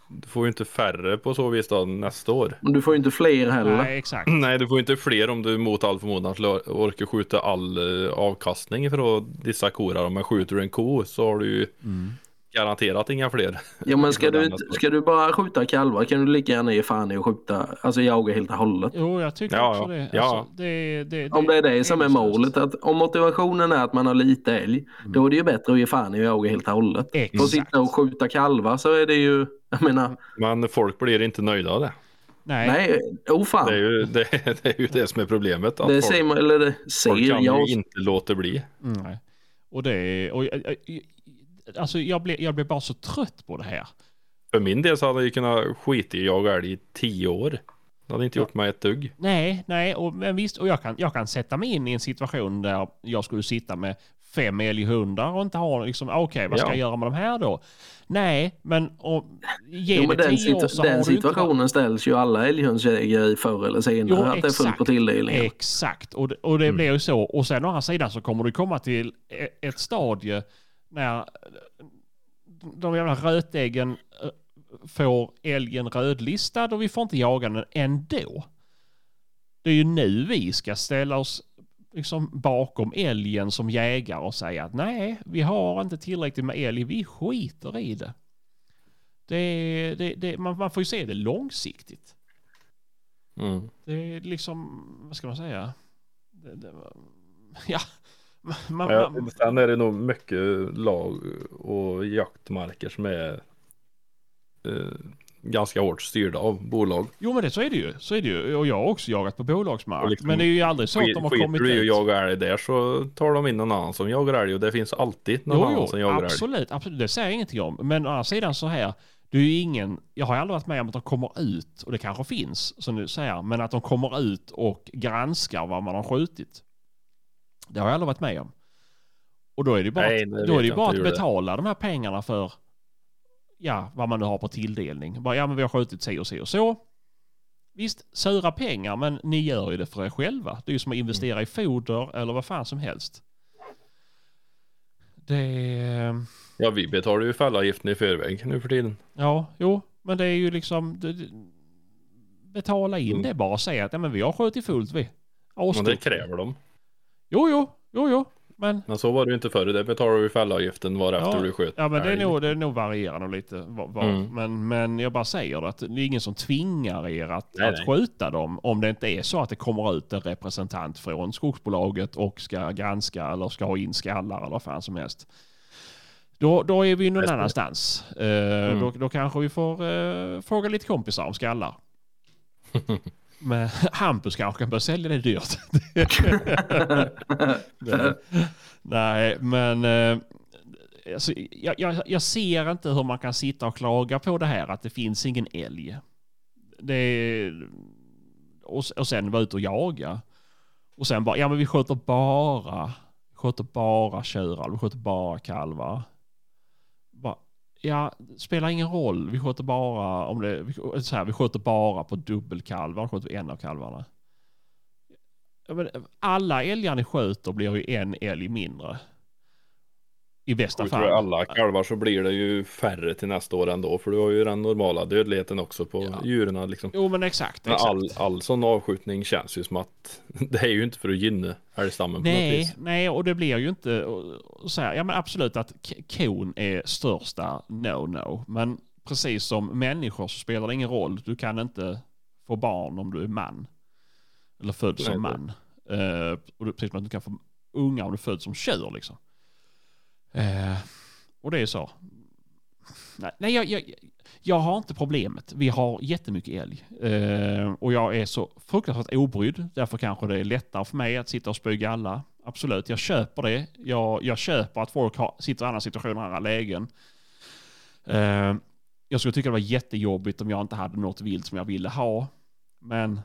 Du får ju inte färre på så vis då nästa år. Men Du får ju inte fler heller. Nej, exakt. Nej, du får inte fler om du mot all förmodan skulle orka skjuta all eh, avkastning från dessa kor. Om man skjuter en ko så har du ju Mm. Garanterat inga fler. Ja men ska du, ska du bara skjuta kalvar kan du lika gärna ge fan i att skjuta, alltså jaga helt och hållet. Jo, jag tycker Ja, också ja. det. Ja. Alltså, det, det, Om det är det som är målet, att om motivationen är att man har lite älg, då är det ju bättre att ge fan i att jaga helt och hållet. För att Exakt. sitta och skjuta kalvar så är det ju, jag menar, Men folk blir inte nöjda av det. Nej. nej, oh fan. Det är ju det, det, är ju det som är problemet. Att det folk, ser man, eller det folk ser kan jag. ju inte låta bli. Mm, Nej. Och det är... Och, jag- jag- alltså jag blev, jag blev bara så trött på det här. För min del så hade jag kunnat skita i att jaga älg i tio år. Det hade inte gjort mig ett dugg. Nej, nej, och, men visst, och jag kan, jag kan sätta mig in i en situation där jag skulle sitta med fem älghundar och inte har liksom, okej vad ska Ja. jag göra med de här då? Nej, men om, ge Jo, det men den, tio år situ- så den du inte situationen ställs ju alla älghundsägare i förr eller senare. Jo, att det är fullt exakt. på tilldelningen. Exakt, och det, och det blir ju så. Och sen å andra sidan så kommer du komma till e- ett stadie när de jävla rötäggen eh, får älgen rödlistad och vi får inte jaga den ändå. Det är ju nu vi ska ställa oss liksom bakom älgen som jägare och säga att nej, vi har inte tillräckligt med älg, vi skiter i det. det, det, det man, man får ju se det långsiktigt. Mm. Det är liksom, vad ska man säga? Ja, man, Ja, man, sen är det nog mycket lag och jaktmarker som är eh, ganska hårt styrda av bolag. jo men det, så är det ju. Så är det ju. Och jag har också jagat på bolagsmark. Liksom, men det är ju aldrig så att de har Skiter kommit du i att ut. jaga älg där så tar de in någon annan som jagar älg och det finns alltid någon Jo, annan jo, som jagar älg. absolut, absolut. Det säger jag ingenting om. Men å andra sidan så här. Det är ju ingen, jag har aldrig varit med om att de kommer ut, och det kanske finns som du säger, men att de kommer ut och granskar vad man har skjutit. Det har jag aldrig varit med om. Och då är det bara, Nej, det då är det bara att hur det betala de här pengarna för ja, vad man nu har på tilldelning. Bara, ja, men vi har skjutit si och si och så. Visst, sura pengar, men ni gör ju det för er själva. Det är ju som att investera i foder eller vad fan som helst. Det... Ja, vi betalar ju fällavgiften i förväg nu för tiden. Ja, jo, men det är ju liksom... Det, betala in Mm. det bara och säga att ja, men vi har skjutit fullt vi. Men det kräver de. Jo, jo, jo, jo. Men, Men så var det ju inte förr. Det betalar du fällavgiften var efter Ja, du sköt. ja, men det är nog, det är nog varierande lite. Vad, vad. Mm. Men, men jag bara säger att det är ingen som tvingar er att, Nej, att nej. skjuta dem om det inte är så att det kommer ut en representant från skogsbolaget och ska granska eller ska ha in skallar eller vad fan som helst. Då, då är vi någon annanstans. Eh, Mm. då, då kanske vi får eh, fråga lite kompisar om skallar. Men Hampus kanske kan börja sälja det dyrt. nej, men eh, alltså, jag, jag, jag ser inte hur man kan sitta och klaga på det här att det finns ingen älg. Det är, och, och sen vara ute och jaga. Och sen bara, ja men vi sköter bara, sköter bara tjurar, vi sköter bara kalvar. Ja, spelar ingen roll. Vi sköter bara om det, vi, så här, vi sköter bara på dubbelkalvar, sköter vi en av kalvarna. Ja, men alla älgar ni sköter blir ju en älg mindre. I bästa fall. du alla kalvar så blir det ju färre till nästa år ändå. För du har ju den normala dödligheten också på Ja. djuren liksom. Jo men exakt. Men exakt. all, all sån avskjutning känns ju som att det är ju inte för att gynna älgstammen på något Nej, vis. nej, och det blir ju inte så här, ja men absolut att kon är största no-no. Men precis som människor så spelar det ingen roll. Du kan inte få barn om du är man. Eller född som man. Eh, och du, precis som att du kan få unga om du är född som tjur liksom. Eh, och det är så. Nej, jag, jag, jag har inte problemet. Vi har jättemycket älg. Eh, och jag är så fruktansvärt obrydd. Därför kanske det är lättare för mig att sitta och spy alla. Absolut, jag köper det. Jag, jag köper att folk har, sitter i andra situationer, andra lägen. Eh, jag skulle tycka det var jättejobbigt om jag inte hade något vilt som jag ville ha. Men...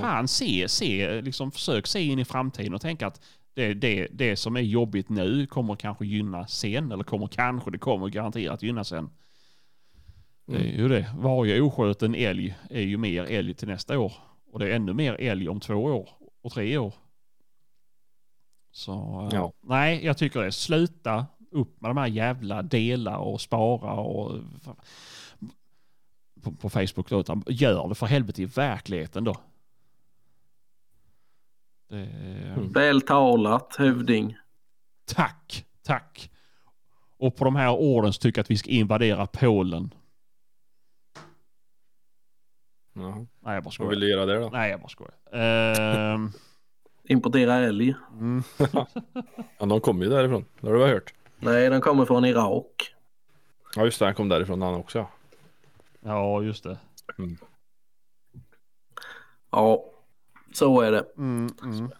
Fan, se, se, liksom försök se in i framtiden och tänka att det, det, det som är jobbigt nu kommer kanske gynna sen. Eller kommer kanske, det kommer garanterat gynna sen. Det är ju det. Varje oskjuten älg är ju mer älg till nästa år. Och det är ännu mer älg om två år och tre år. Så eh, Ja. nej, jag tycker det. Sluta upp med de här jävla dela och spara och på, på Facebook då. Utan gör det för helvete i verkligheten då. Det, Mm. Väl talat, hövding. Tack, tack. Och på de här orden så tycker jag att vi ska invadera Polen. Jaha. Nej, jag bara Vad skojar. vill du göra där då? Nej, jag bara skojar. Ehm, Importera älg. mm. Ja, de kommer ju därifrån. Det har du väl hört? Nej, den kommer från Irak. Ja, just det. Han kom därifrån han också. ja. Ja, just det. Ja, så är det. Mm, mm.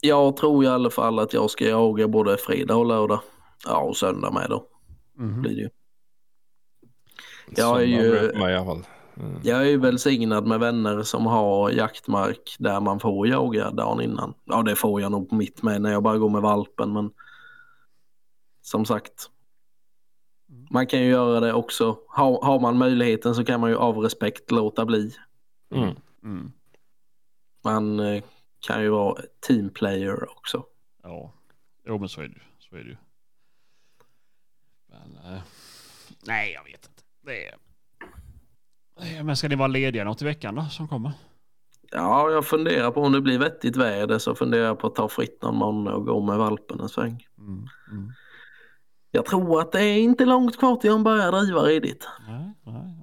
Jag tror i alla fall att jag ska jaga både fredag och lördag. Ja, och söndag med då Mhm. blir det ju. Jag är ju-. Eh, Jag är ju välsignad med vänner som har jaktmark där man får jaga dagen innan. Ja, det får jag nog på mitt med när jag bara går med valpen, men som sagt. Man kan ju göra det också. Har, har man möjligheten så kan man ju av respekt låta bli. Mm. Mm. Man eh, kan ju vara team player också. Ja, jo men så är det ju. Så är det ju. Men, eh, nej, jag vet inte. Det är... Men ska ni vara lediga något i veckan då som kommer? Ja, jag funderar på om det blir vettigt väder så funderar jag på att ta fritt någon måndag och gå med valpen en sväng. Mm. Mm. Jag tror att det är inte långt kvar till han börjar driva redigt. Nej, nej.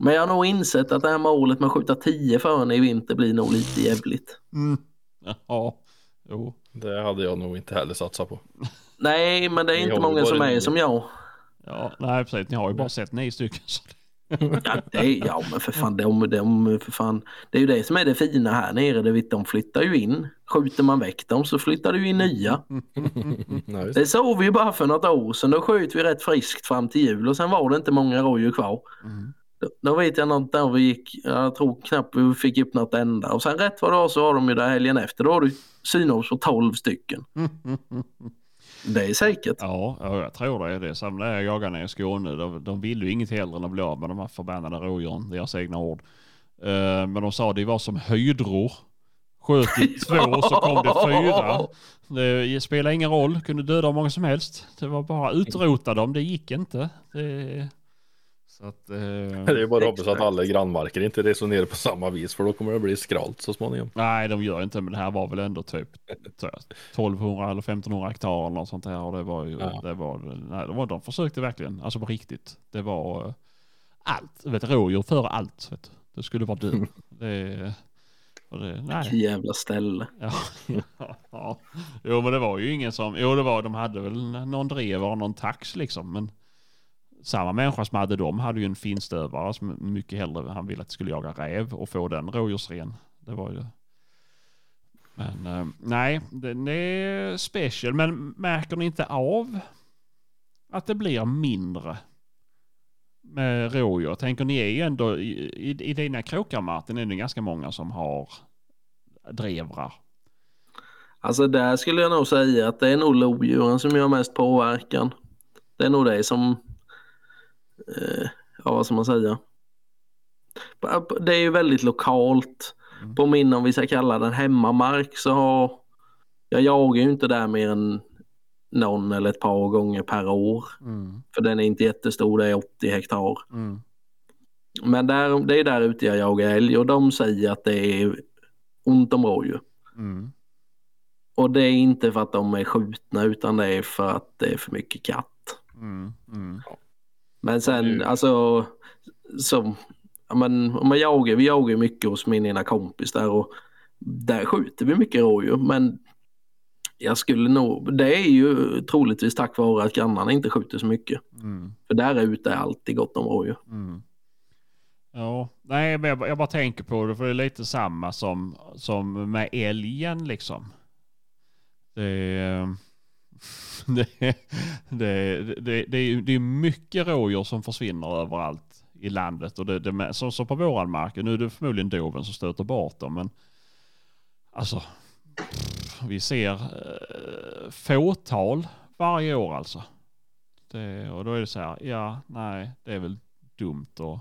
Men jag har nog insett att det här målet med att skjuta 10 förrän i vinter blir nog lite jävligt. Mm. Ja, jo. Det hade jag nog inte heller satsat på. Nej, men det är Ni inte många som är nio. som jag. Ja, nej precis. Ni har ju bara sett nio stycken. Så. Ja, det är, ja men för fan, de, de, för fan, det är ju det som är det fina här nere. Det vet, de flyttar ju in. Skjuter man väck dem så flyttar ju in nya. Det såg vi ju bara för något år sedan. Då sköt vi rätt friskt fram till jul och sen var det inte många rådjur kvar. Mm. Då, då vet jag något där vi gick, jag tror knappt vi fick upp något enda. Och sen rätt vad det var så var de ju där helgen efter. Då var det synås på 12 stycken. Det är säkert. Ja, ja, jag tror det är det. Samma där jag jagade nere i Skåne. De, de ville ju inget hellre än att bli av med de här förbannade rådjuren. Deras egna ord. Eh, men de sa det var som höjdror. Sköt i två så kom det fyra. Det spelar ingen roll. Kunde döda hur många som helst. Det var bara utrota dem. Det gick inte. Det, så att... eh, Det är bara hoppas att alla grannmarker inte resonerar på samma vis för då kommer det bli skralt så småningom. Nej, de gör inte, men det här var väl ändå typ 1200 eller 1500 hektar eller något sånt här. Och det var ju, Ja. det var, nej, det var, de försökte verkligen, alltså på riktigt. Det var eh, allt, vet, rådjur före allt. Vet. Det skulle vara du. Det, och det, nej. Vilket jävla ställe. Ja, ja. Jo, men det var ju ingen som, jo det var, de hade väl någon drev och någon tax liksom, men samma människa som hade dem hade ju en finstövare som mycket hellre han ville att skulle jaga räv och få den rådjursren. Det var ju... Men eh, nej, den är special. Men märker ni inte av att det blir mindre med rådjur? Tänker ni är ju ändå, i, i, i dina kråkar Martin är det ganska många som har drevrar. Alltså där skulle jag nog säga att det är nog lodjuren som gör mest påverkan. Det är nog det som, ja vad ska man säga. Det är ju väldigt lokalt. Mm. På min, om vi ska kalla den hemmamark så har, jag jagar ju inte där mer än någon eller ett par gånger per år. Mm. För den är inte jättestor, det är 80 hektar. Mm. Men där, det är där ute jag jagar älg och de säger att det är ont om rådjur. Mm. Och det är inte för att de är skjutna utan det är för att det är för mycket katt. Mm. Mm. Men sen ju- alltså som, ja, men, om man jagar, vi jagar ju mycket hos min ena kompis där och där skjuter vi mycket rådjur men jag skulle nog, det är ju troligtvis tack vare att grannarna inte skjuter så mycket. Mm. För där ute är alltid gott om rådjur. Mm. Ja, nej men jag, jag bara tänker på det för det är lite samma som, som med älgen liksom. Det är, det, det, det, det, är, det är mycket rådjur som försvinner överallt i landet och det, det, som, som på våran mark, nu är det förmodligen doven som stöter bort dem men alltså vi ser eh, fåtal varje år alltså. Det, och då är det så här, ja, nej, det är väl dumt att,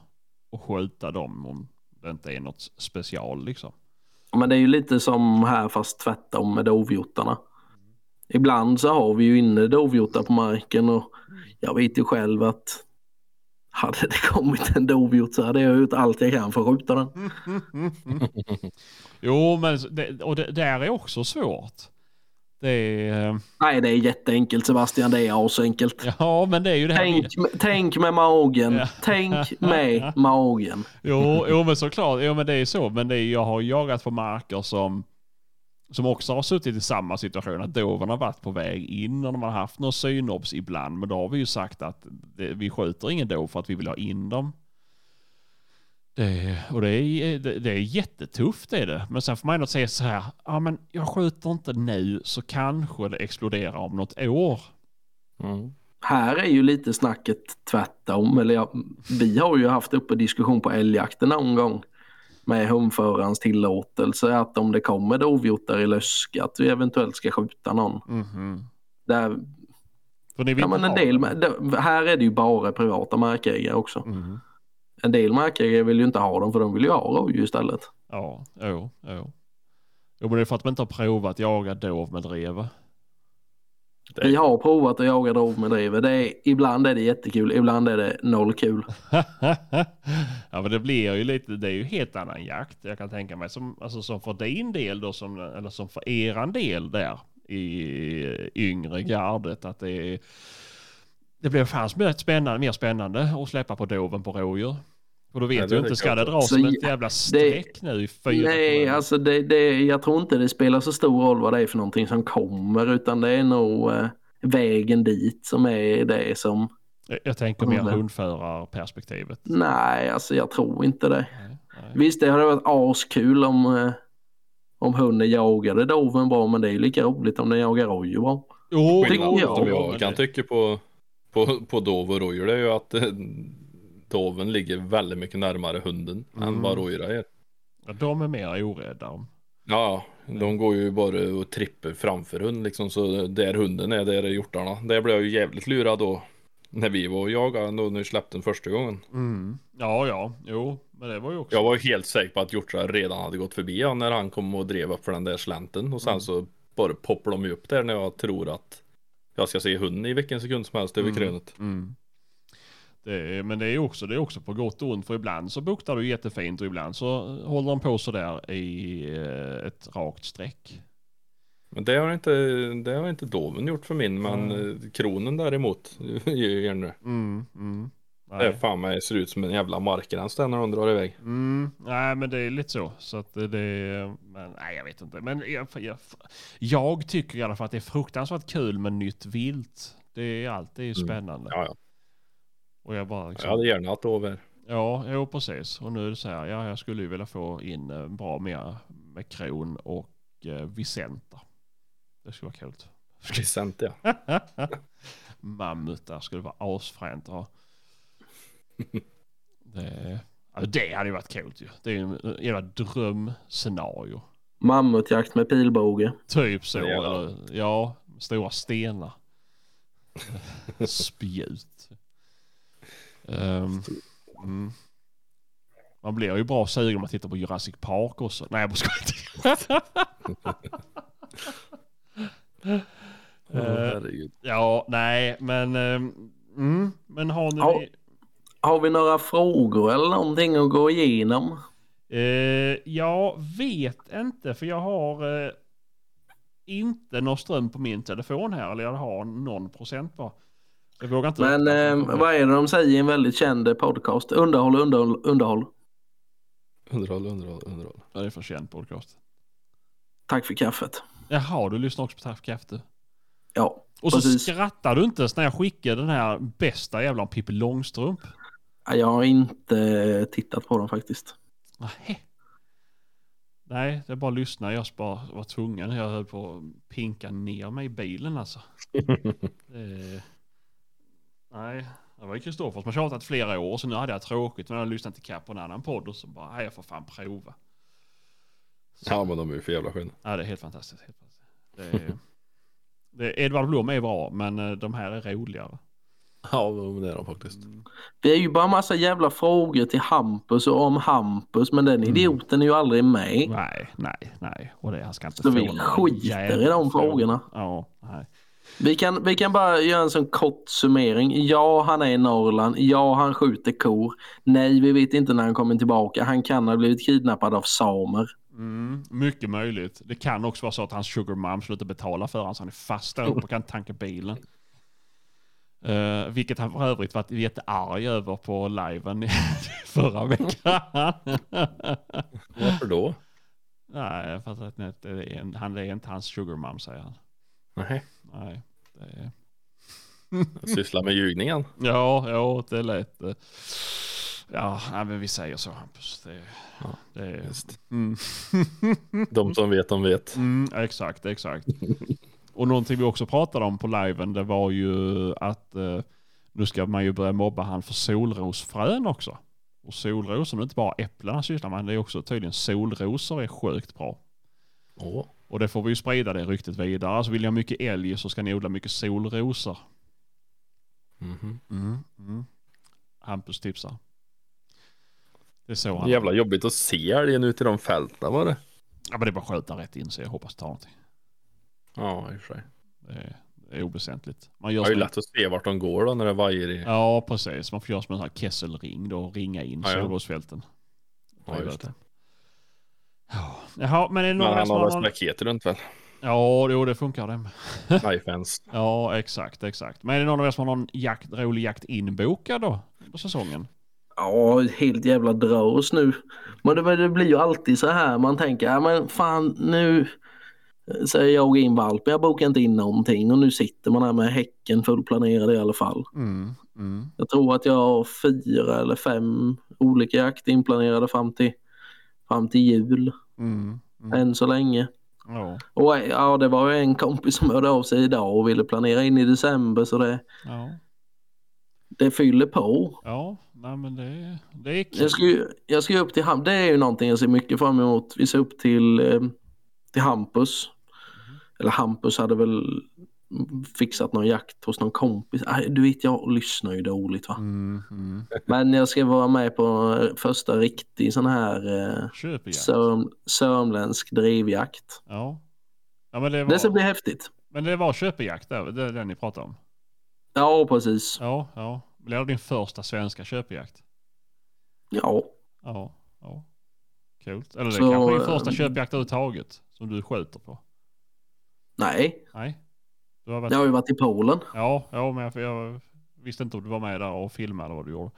att skjuta dem om det inte är något special liksom. Men det är ju lite som här fast tvärtom med dovhjortarna. Ibland så har vi ju inne dovhjortar på marken och jag vet ju själv att hade det kommit en dovhjort så hade jag gjort allt jag kan för att skjuta den. jo, men det, och det där är också svårt. Det är, Nej, det är jätteenkelt Sebastian. Det är asenkelt. ja, men det är ju det här. Tänk, med- tänk med magen. Ja. Tänk med magen. Jo, jo, men såklart. Jo, men det är så. Men det är, jag har jagat på marker som, som också har suttit i samma situation. Att doven har varit på väg in och de har haft några synobs ibland. Men då har vi ju sagt att det, vi skjuter ingen dov för att vi vill ha in dem. Det, och det är, det, det är jättetufft är det. Men sen får man ändå säga så här. Ja, men jag skjuter inte nu så kanske det exploderar om något år. Mm. här är ju lite snacket tvärtom. Eller ja, vi har ju haft uppe diskussion på älgjakten någon gång med hundförarens tillåtelse att om det kommer dovhjortar i löska att vi eventuellt ska skjuta någon. Där, För ni vill ja, men en del, här är det ju bara privata markägare också. Mhm. En del markägare vill ju inte ha dem för de vill ju ha rådjur istället. Ja, jo, jo. Jo, men det är för att de inte har provat jaga dov med dreva. Vi har provat att jaga dov med drever. Det är, ibland är det jättekul, ibland är det noll kul. ja men det blir ju lite, det är ju helt annan jakt. Jag kan tänka mig som, alltså som för din del då, som, eller som för eran del där i yngre gardet att det är, det blir fan rätt spännande, mer spännande att släppa på doven på rådjur. Och då vet Ja, du inte, ska det dras Så som ett jävla streck nu i fyra Nej, timmar? alltså det, det, jag tror inte det spelar så stor roll vad det är för någonting som kommer utan det är nog eh, vägen dit som är det som... Jag- Jag tänker mer hundförarperspektivet. Nej, alltså jag tror inte det. Nej, nej. Visst, det hade varit askul om, eh, om hunden jagade doven bra men det är lika roligt om den jagar rådjur bra. Jo, Tycker jo, jag. jag men kan tycka på, på, på dov och rådjur det är ju att eh, doven ligger väldigt mycket närmare hunden Mm. än vad rådjur är. Ja, De är mer orädda. Ja, de går ju bara och tripper framför hund liksom så där hunden är, där är hjortarna. Där blev jag ju jävligt lurad då. När vi var och jagade då när vi släppte den första gången. Mm. Ja, ja, jo, men det var ju också. Jag var ju helt säker på att hjortar redan hade gått förbi han när han kom och drev upp för den där slänten. Och sen Mm. så bara poppar de ju upp där när jag tror att jag ska se hunden i vilken sekund som helst över Mm. krönet. Mm. Det är, men det är också, det är också på gott och ont för ibland så buktar du jättefint och ibland så håller de på sådär i eh, ett rakt streck. Men det har inte, det har inte doven gjort för min, men Mm. eh, kronen däremot gör det. Mm, mm. Det Nej. fan mig ser ut som en jävla markgräns där när de drar iväg. Mm, nej men det är lite så. Så att det, det men nej jag vet inte. Men jag, jag, jag tycker i alla fall att det är fruktansvärt kul med nytt vilt. Det är alltid spännande. Ja, ja. Och jag bara liksom, Jag hade gärna haft dover. Ja, jo precis. Och nu är det så här, ja jag skulle ju vilja få in eh, bra mer med kron och eh, Vicenta. Det skulle vara coolt. Vicent ja. Mammutar skulle vara asfränt att ha. Det, ja, det hade ju varit coolt ju. Det är ju en jävla drömscenario. Mammutjakt med pilbåge. Typ så. Eller, ja, stora stenar. Spjut. Ehm, mm. Man blir ju bra sugen om man tittar på Jurassic Park också. Nej jag bara skojar. Herregud. ja, nej, men... ehm, mm, men har ni... Ja. Har vi några frågor eller någonting att gå igenom? Eh, jag vet inte för jag har eh, inte någon ström på min telefon här. Eller jag har någon procent bara. Jag vågar inte. Men eh, vad är det de säger i en väldigt känd podcast? Underhåll, underhåll, underhåll. Underhåll, underhåll, underhåll. Ja, det är för känd podcast. Tack för kaffet. Jaha, du lyssnar också på Taff Kaffe. Ja, Och så Precis. skrattar du inte när jag skickar den här bästa jävla Pippi Långstrump. jag har inte tittat på dem faktiskt. Nähä. Nej, det är bara att lyssna. Jag bara var tvungen. Jag höll på att pinka ner mig i bilen alltså. det... Nej, det var ju Kristoffer som har tjatat flera år så nu hade jag tråkigt. Men jag till Cap på en annan podd och så bara, nej jag får fan prova. Ja men de är ju för jävla sköna. Ja, det är helt fantastiskt. Helt fantastiskt. Det är... det, Edvard Blom är bra, men eh, de här är roligare. Ja det är de faktiskt. Det är ju bara massa jävla frågor till Hampus och om Hampus men den idioten är ju aldrig med. Nej, nej, nej. Och det, han ska inte Så få vi skiter i de frågorna. Ja, nej. Vi kan, vi kan bara göra en sån kort summering. Ja, han är i Norrland. Ja, han skjuter kor. Nej, vi vet inte när han kommer tillbaka. Han kan ha blivit kidnappad av samer. Mm, mycket möjligt. Det kan också vara så att hans sugar mom slutar betala för honom så han är fast där uppe och kan tanka bilen. Uh, vilket han för övrigt varit jättearg över på liven i- förra veckan. Varför då? Nej, för att det är en, han är inte hans sugar mom säger han. Nej. Nej, det är... Syssla med ljugningen. Ja, ja, det är lätt. eh, Ja, nej, men vi säger så Hampus. Det, Ja, det är... Just. Mm. De som vet de vet. Mm, exakt, exakt. Och någonting vi också pratade om på liven det var ju att eh, nu ska man ju börja mobba han för solrosfrön också. Och solrosor, det är inte bara äpplen han sysslar med, det är också tydligen solrosor är sjukt bra. Åh. Och det får vi ju sprida det ryktet vidare. Alltså vill ni ha mycket älg så ska ni odla mycket solrosor. Mhm. Mm, mm. Hampus tipsar. Det är så han... Jävla jobbigt att se älgen ut i de fälten var det. Ja men det är bara att skjuta rätt in så jag hoppas ta någonting. Ja, i och för sig. Det är, det är oväsentligt. Man gör Det är ju lätt att se vart de går då när det vajar i. Ja precis, man får göra som en sån här kesselring då och ringa in Ja, ja. solrosfälten. Ja, just det. Ja. Jaha, men är det Men någon han som har har väl någon... staket runt väl? Ja, jo det funkar det. High-fence. Ja, exakt, exakt. Men är det någon av er som har någon jakt, rolig jakt inbokad då? Under säsongen? Ja, helt jävla drös nu. Men det, det blir ju alltid så här. Man tänker, ja men fan nu säger jag in valp. Jag bokar inte in någonting och nu sitter man här med häcken fullplanerad i alla fall. Mm, mm. Jag tror att jag har fyra eller fem olika jakt inplanerade fram till, fram till jul Mm, mm. än så länge. Ja, Och ja, det var ju en kompis som hörde av sig idag och ville planera in i december så det, ja, det fyller på. ja. Nej men det, det är kul. Jag ska, ju, jag ska upp till Ham. Det är ju någonting jag ser mycket fram emot. Vi ska upp till, eh, till Hampus. Eller Hampus hade väl fixat någon jakt hos någon kompis. Aj, Du vet, jag lyssnar ju dåligt va. Mm, mm. Men jag ska vara med på eh, första riktig sån här eh, sörm, sörmländsk drivjakt. Ja. ja men, det Det ska var, bli häftigt. men det var köpjakt där, det är den ni pratar om? Ja, precis. Ja, ja. Blir det din första svenska köpjakt? Ja, Ja, ja. Coolt. Eller det Så, kanske din eh, första köpjakt överhuvudtaget som du skjuter på? nej. Nej? Du har varit... Jag har ju varit i Polen. Ja, ja men jag, jag visste inte om du var med där och filmade eller vad du gjorde.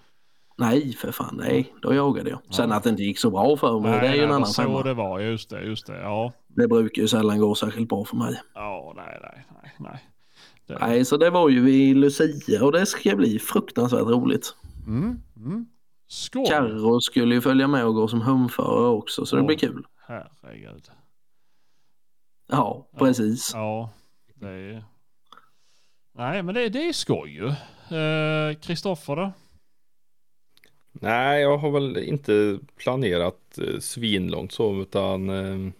Nej, för fan nej. Då jagade jag. Sen Ja. att det inte gick så bra för mig, det är ju en det var annan så femma. det var. Just det, just det. Ja, Det brukar ju sällan gå särskilt bra för mig. ja nej, nej, nej. nej. Det... Nej, så det var ju vid Lucia och det ska bli fruktansvärt roligt. Mm, mm. Skål! Carro skulle ju följa med och gå som humförare också så det Åh. blir kul. Herregud. Ja, precis. Ja, det är... Nej, men det, det är skoj ju. Eh, Kristoffer då? Nej, jag har väl inte planerat eh, svinlångt så utan eh,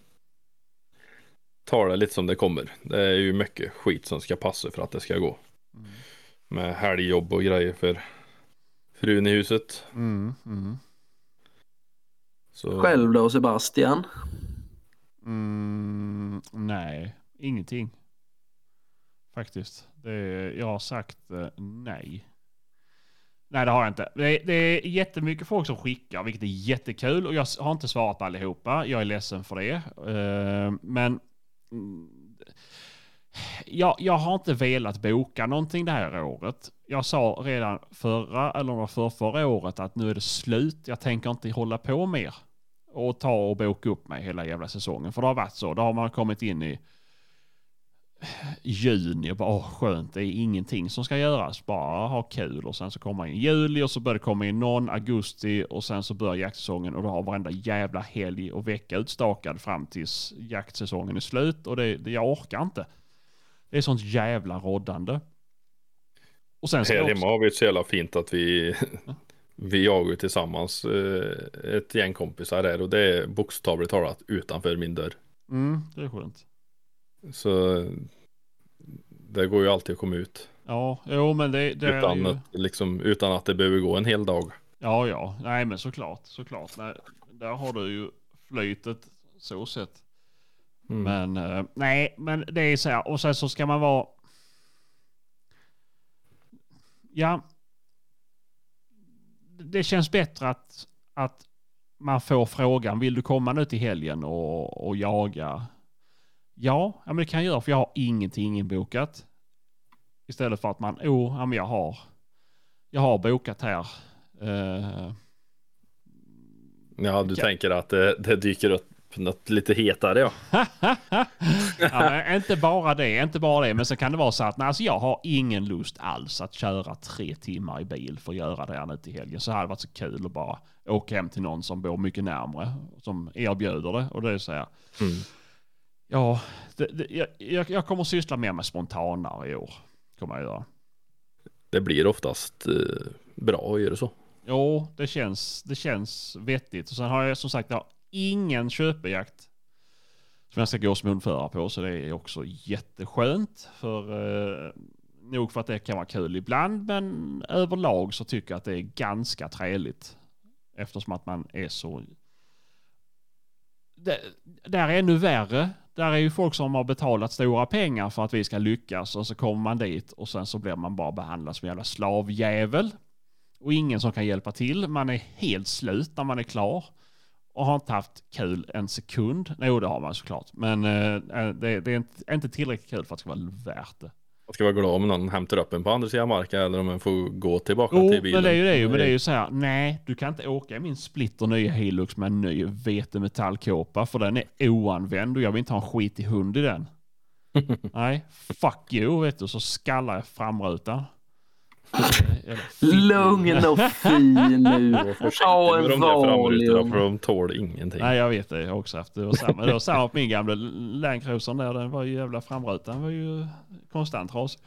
tar det lite som det kommer. Det är ju mycket skit som ska passa för att det ska gå. Med helgjobb och grejer för frun i huset. Mm, mm. Så, Själv då Sebastian? Mm, nej, ingenting. Faktiskt. Det är, jag har sagt eh, nej. Nej det har jag inte. Det är, det är jättemycket folk som skickar vilket är jättekul och jag har inte svarat på allihopa. Jag är ledsen för det. Eh, men mm, jag, jag har inte velat boka någonting det här året. Jag sa redan förra eller om det var för förra året att nu är det slut. Jag tänker inte hålla på mer och ta och boka upp mig hela jävla säsongen. För det har varit så. Då har man kommit in i juni och bara åh skönt, det är ingenting som ska göras. Bara ha kul och sen så kommer man in juli och så börjar det komma in någon augusti och sen så börjar jaktsäsongen och då har varenda jävla helg och vecka utstakad fram tills jaktsäsongen är slut och det, det jag orkar inte. Det är sånt jävla roddande. Och sen ska här hemma har vi ett så jävla fint att vi vi jagar tillsammans eh, ett gäng kompisar där och det är bokstavligt talat utanför min dörr. mm, det är skönt. Så det går ju alltid att komma ut. Ja, jo men det, det är utan, ju... att, liksom, utan att det behöver gå en hel dag. Ja, ja. Nej, men såklart. Såklart. Nej, där har du ju flytet så sett. Mm. Men eh, nej, men det är så här. Och sen så ska man vara... Ja. Det känns bättre att, att man får frågan, vill du komma nu till helgen och, och jaga? Ja, ja, men det kan jag göra för jag har ingenting inbokat. Istället för att man, oh, ja, men jag har, jag har bokat här. Eh, Ja, du Ja. tänker att det, det dyker upp något lite hetare ja. ja, inte bara det, inte bara det, men så kan det vara så att nej, alltså jag har ingen lust alls att köra tre timmar i bil för att göra det här nu till helgen. Så hade det varit så kul att bara åka hem till någon som bor mycket närmre, som erbjuder det. Och det är så här, Mm. Ja, det, det, jag, jag, jag kommer syssla mer med spontanare i år. Kommer jag göra. Det blir oftast eh, bra att göra så. Jo, det känns, det känns vettigt. Och sen har jag som sagt jag ingen köpejakt som jag ska gå som hundförare på. Så det är också jätteskönt. För, eh, nog för att det kan vara kul ibland, men överlag så tycker jag att det är ganska trevligt. Eftersom att man är så... Det, där är ännu värre. Där är ju folk som har betalat stora pengar för att vi ska lyckas och så kommer man dit och sen så blir man bara behandlad som en jävla slavjävel. Och ingen som kan hjälpa till. Man är helt slut när man är klar. Och har inte haft kul en sekund. Jo, det har man såklart. Men eh, det, det, är inte, inte tillräckligt kul för att det ska vara värt det. Man ska vara glad om någon hämtar upp en på andra sidan marken eller om man får gå tillbaka Jo, till bilen. men det är ju det. ju, Men det är ju så här. Nej, du kan inte åka i min splitter nya Hilux med en ny vetemetallkåpa för den är oanvänd och jag vill inte ha en skit i hund i den. Nej, fuck you vet du. Så skallar jag framrutan. Lugn och fin nu. Ta en valium. de tål ingenting. Nej, jag vet det. Jag har också haft det. var samma, det var samma på min gamla Land Cruiser där. Den var ju jävla framrutan. Den var ju konstant ras.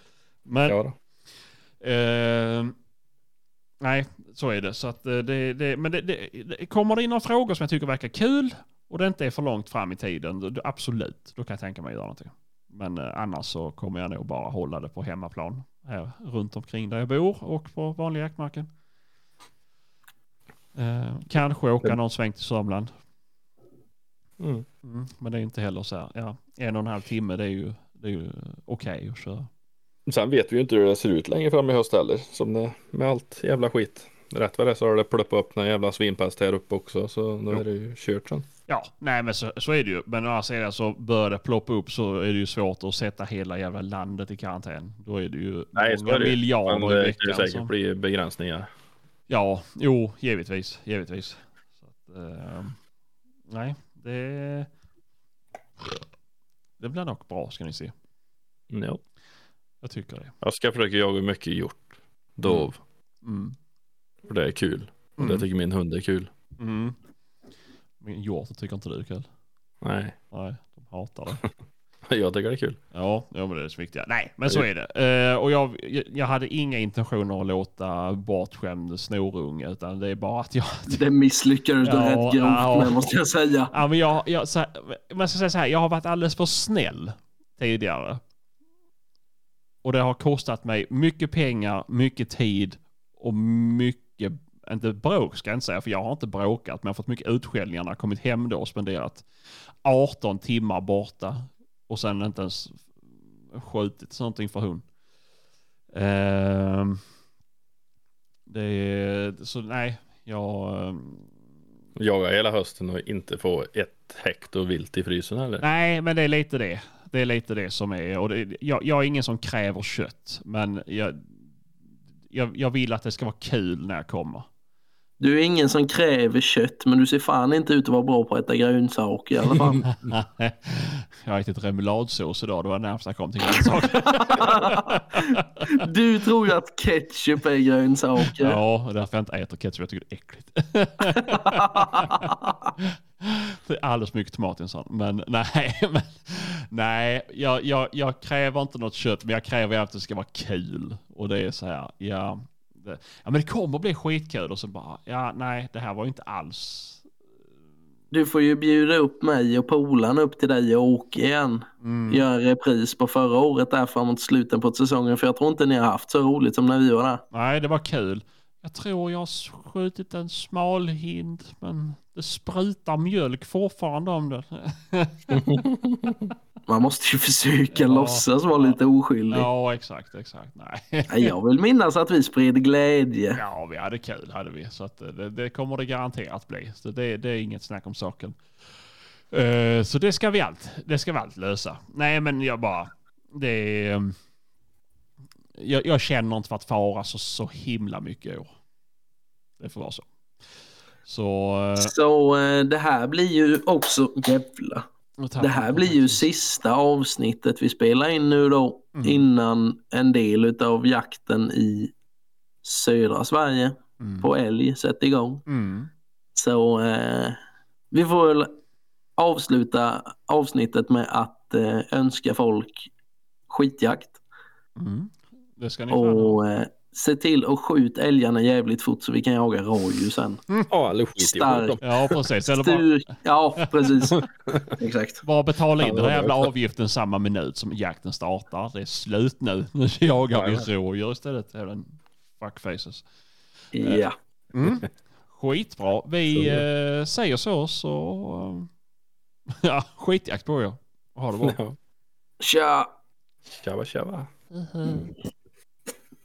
Men Ja. Eh, nej, så är det. Så att eh, det, det, men det, det, det, kommer det in några frågor som jag tycker verkar kul och det inte är för långt fram i tiden, då, absolut, då kan jag tänka mig att göra någonting. Men eh, annars så kommer jag nog bara hålla det på hemmaplan här runt omkring där jag bor och på vanliga jaktmarken. Eh, kanske åka någon sväng till Sörmland. Mm. Mm, men det är inte heller så här, ja, en och en halv timme det är ju, det är ju okej att köra. Sen vet vi ju inte hur det ser ut längre fram i höst heller. Som det med allt jävla skit. Rätt vad det så har det pluppat upp någon jävla svinpest här uppe också. Så nu är det ju kört sen. Ja, nej men så, så är det ju. Men å andra sidan så bör det ploppa upp så är det ju svårt att sätta hela jävla landet i karantän. Då är det ju Nej, många det miljarder Men i det kan veckan. ju säkert som- bli begränsningar. Ja, jo, givetvis. Givetvis. Att, eh, nej, det... Det blir nog bra ska ni se. Ja. Jag tycker det. Jag ska försöka jaga mycket hjort. Dov. Mm. För det är kul. Och det Mm. tycker min hund är kul. Mm. Men hjortar tycker inte du är kul? Nej, Nej, de hatar det. jag tycker det är kul. Ja, ja men det är det viktiga. Nej, men så är det. Eh, och jag, jag- jag hade inga intentioner att låta bortskämd snorunge, utan det är bara att jag... Det misslyckades du Ja, rätt grovt ja. med måste jag säga. Ja, men jag, jag, så här, man ska säga så här, jag har varit alldeles för snäll tidigare. Och det har kostat mig mycket pengar, mycket tid och mycket, inte bråk ska jag inte säga, för jag har inte bråkat, men jag har fått mycket utskällningar när jag kommit hem då och spenderat 18 timmar borta och sen inte ens skjutit någonting för hund. Ehm, det är, så nej, jag... ehm, Jaga hela hösten och inte få ett hekto vilt i frysen eller? Nej, men det är lite det. Det är lite det som är. Och det, jag, jag är ingen som kräver kött, men jag, jag, jag vill att det ska vara kul när jag kommer. Du är ingen som kräver kött men du ser fan inte ut att vara bra på att äta grönsaker i alla fall. jag har ätit remouladsås idag, det var närmast jag kom till grönsaker. Du tror ju att ketchup är grönsaker. ja, och därför jag inte äter ketchup, jag tycker det är äckligt. det är alldeles för mycket tomat i en sån. Men nej, men, nej jag, jag, jag kräver inte något kött, men jag kräver att det ska vara kul. Och det är så här, ja, ja men det kommer bli skitkul och så bara, ja nej, det här var ju inte alls Du får ju bjuda upp mig och polaren upp till dig och Åke igen. Mm. Göra repris på förra året där framåt slutet på säsongen för jag tror inte ni har haft så roligt som när vi var där. Nej, det var kul. Jag tror jag har skjutit en smalhind, men det sprutar mjölk fortfarande om det. Man måste ju försöka Ja. låtsas vara lite oskyldig. ja, exakt, exakt. Nej. Jag vill minnas att vi spred glädje. Ja, vi hade kul hade vi. Så att det, det kommer det garanterat bli. Så det, det är inget snack om saken. Eh, så det ska vi allt. Det ska vi allt lösa. Nej, men jag bara... Det är... ehm, Jag, jag känner inte för att fara så, så himla mycket i år. Det får vara så. Så... eh, Så eh, det här blir ju också, jävla. Det här blir ju sista avsnittet vi spelar in nu då Mm. innan en del av jakten i södra Sverige Mm. på älg sätter igång. Mm. Så eh, vi får väl avsluta avsnittet med att eh, önska folk skitjakt. Mm. Det ska ni. Och eh, se till att skjuta älgarna jävligt fort så vi kan jaga rådjur sen. Ja, eller skit i dem. Ja, precis. Eller bara, Styr... Ja, precis. Exakt. bara betala in den här jävla avgiften samma minut som jakten startar. Det är slut nu. Nu jagar vi rådjur istället. Jävla fuckfaces. Ja. Mm. Skitbra. Vi eh, säger så så... eh, ja, skitjakt på er. Ha det bra. Ja. Tja! Tjaba tjaba. Mhm.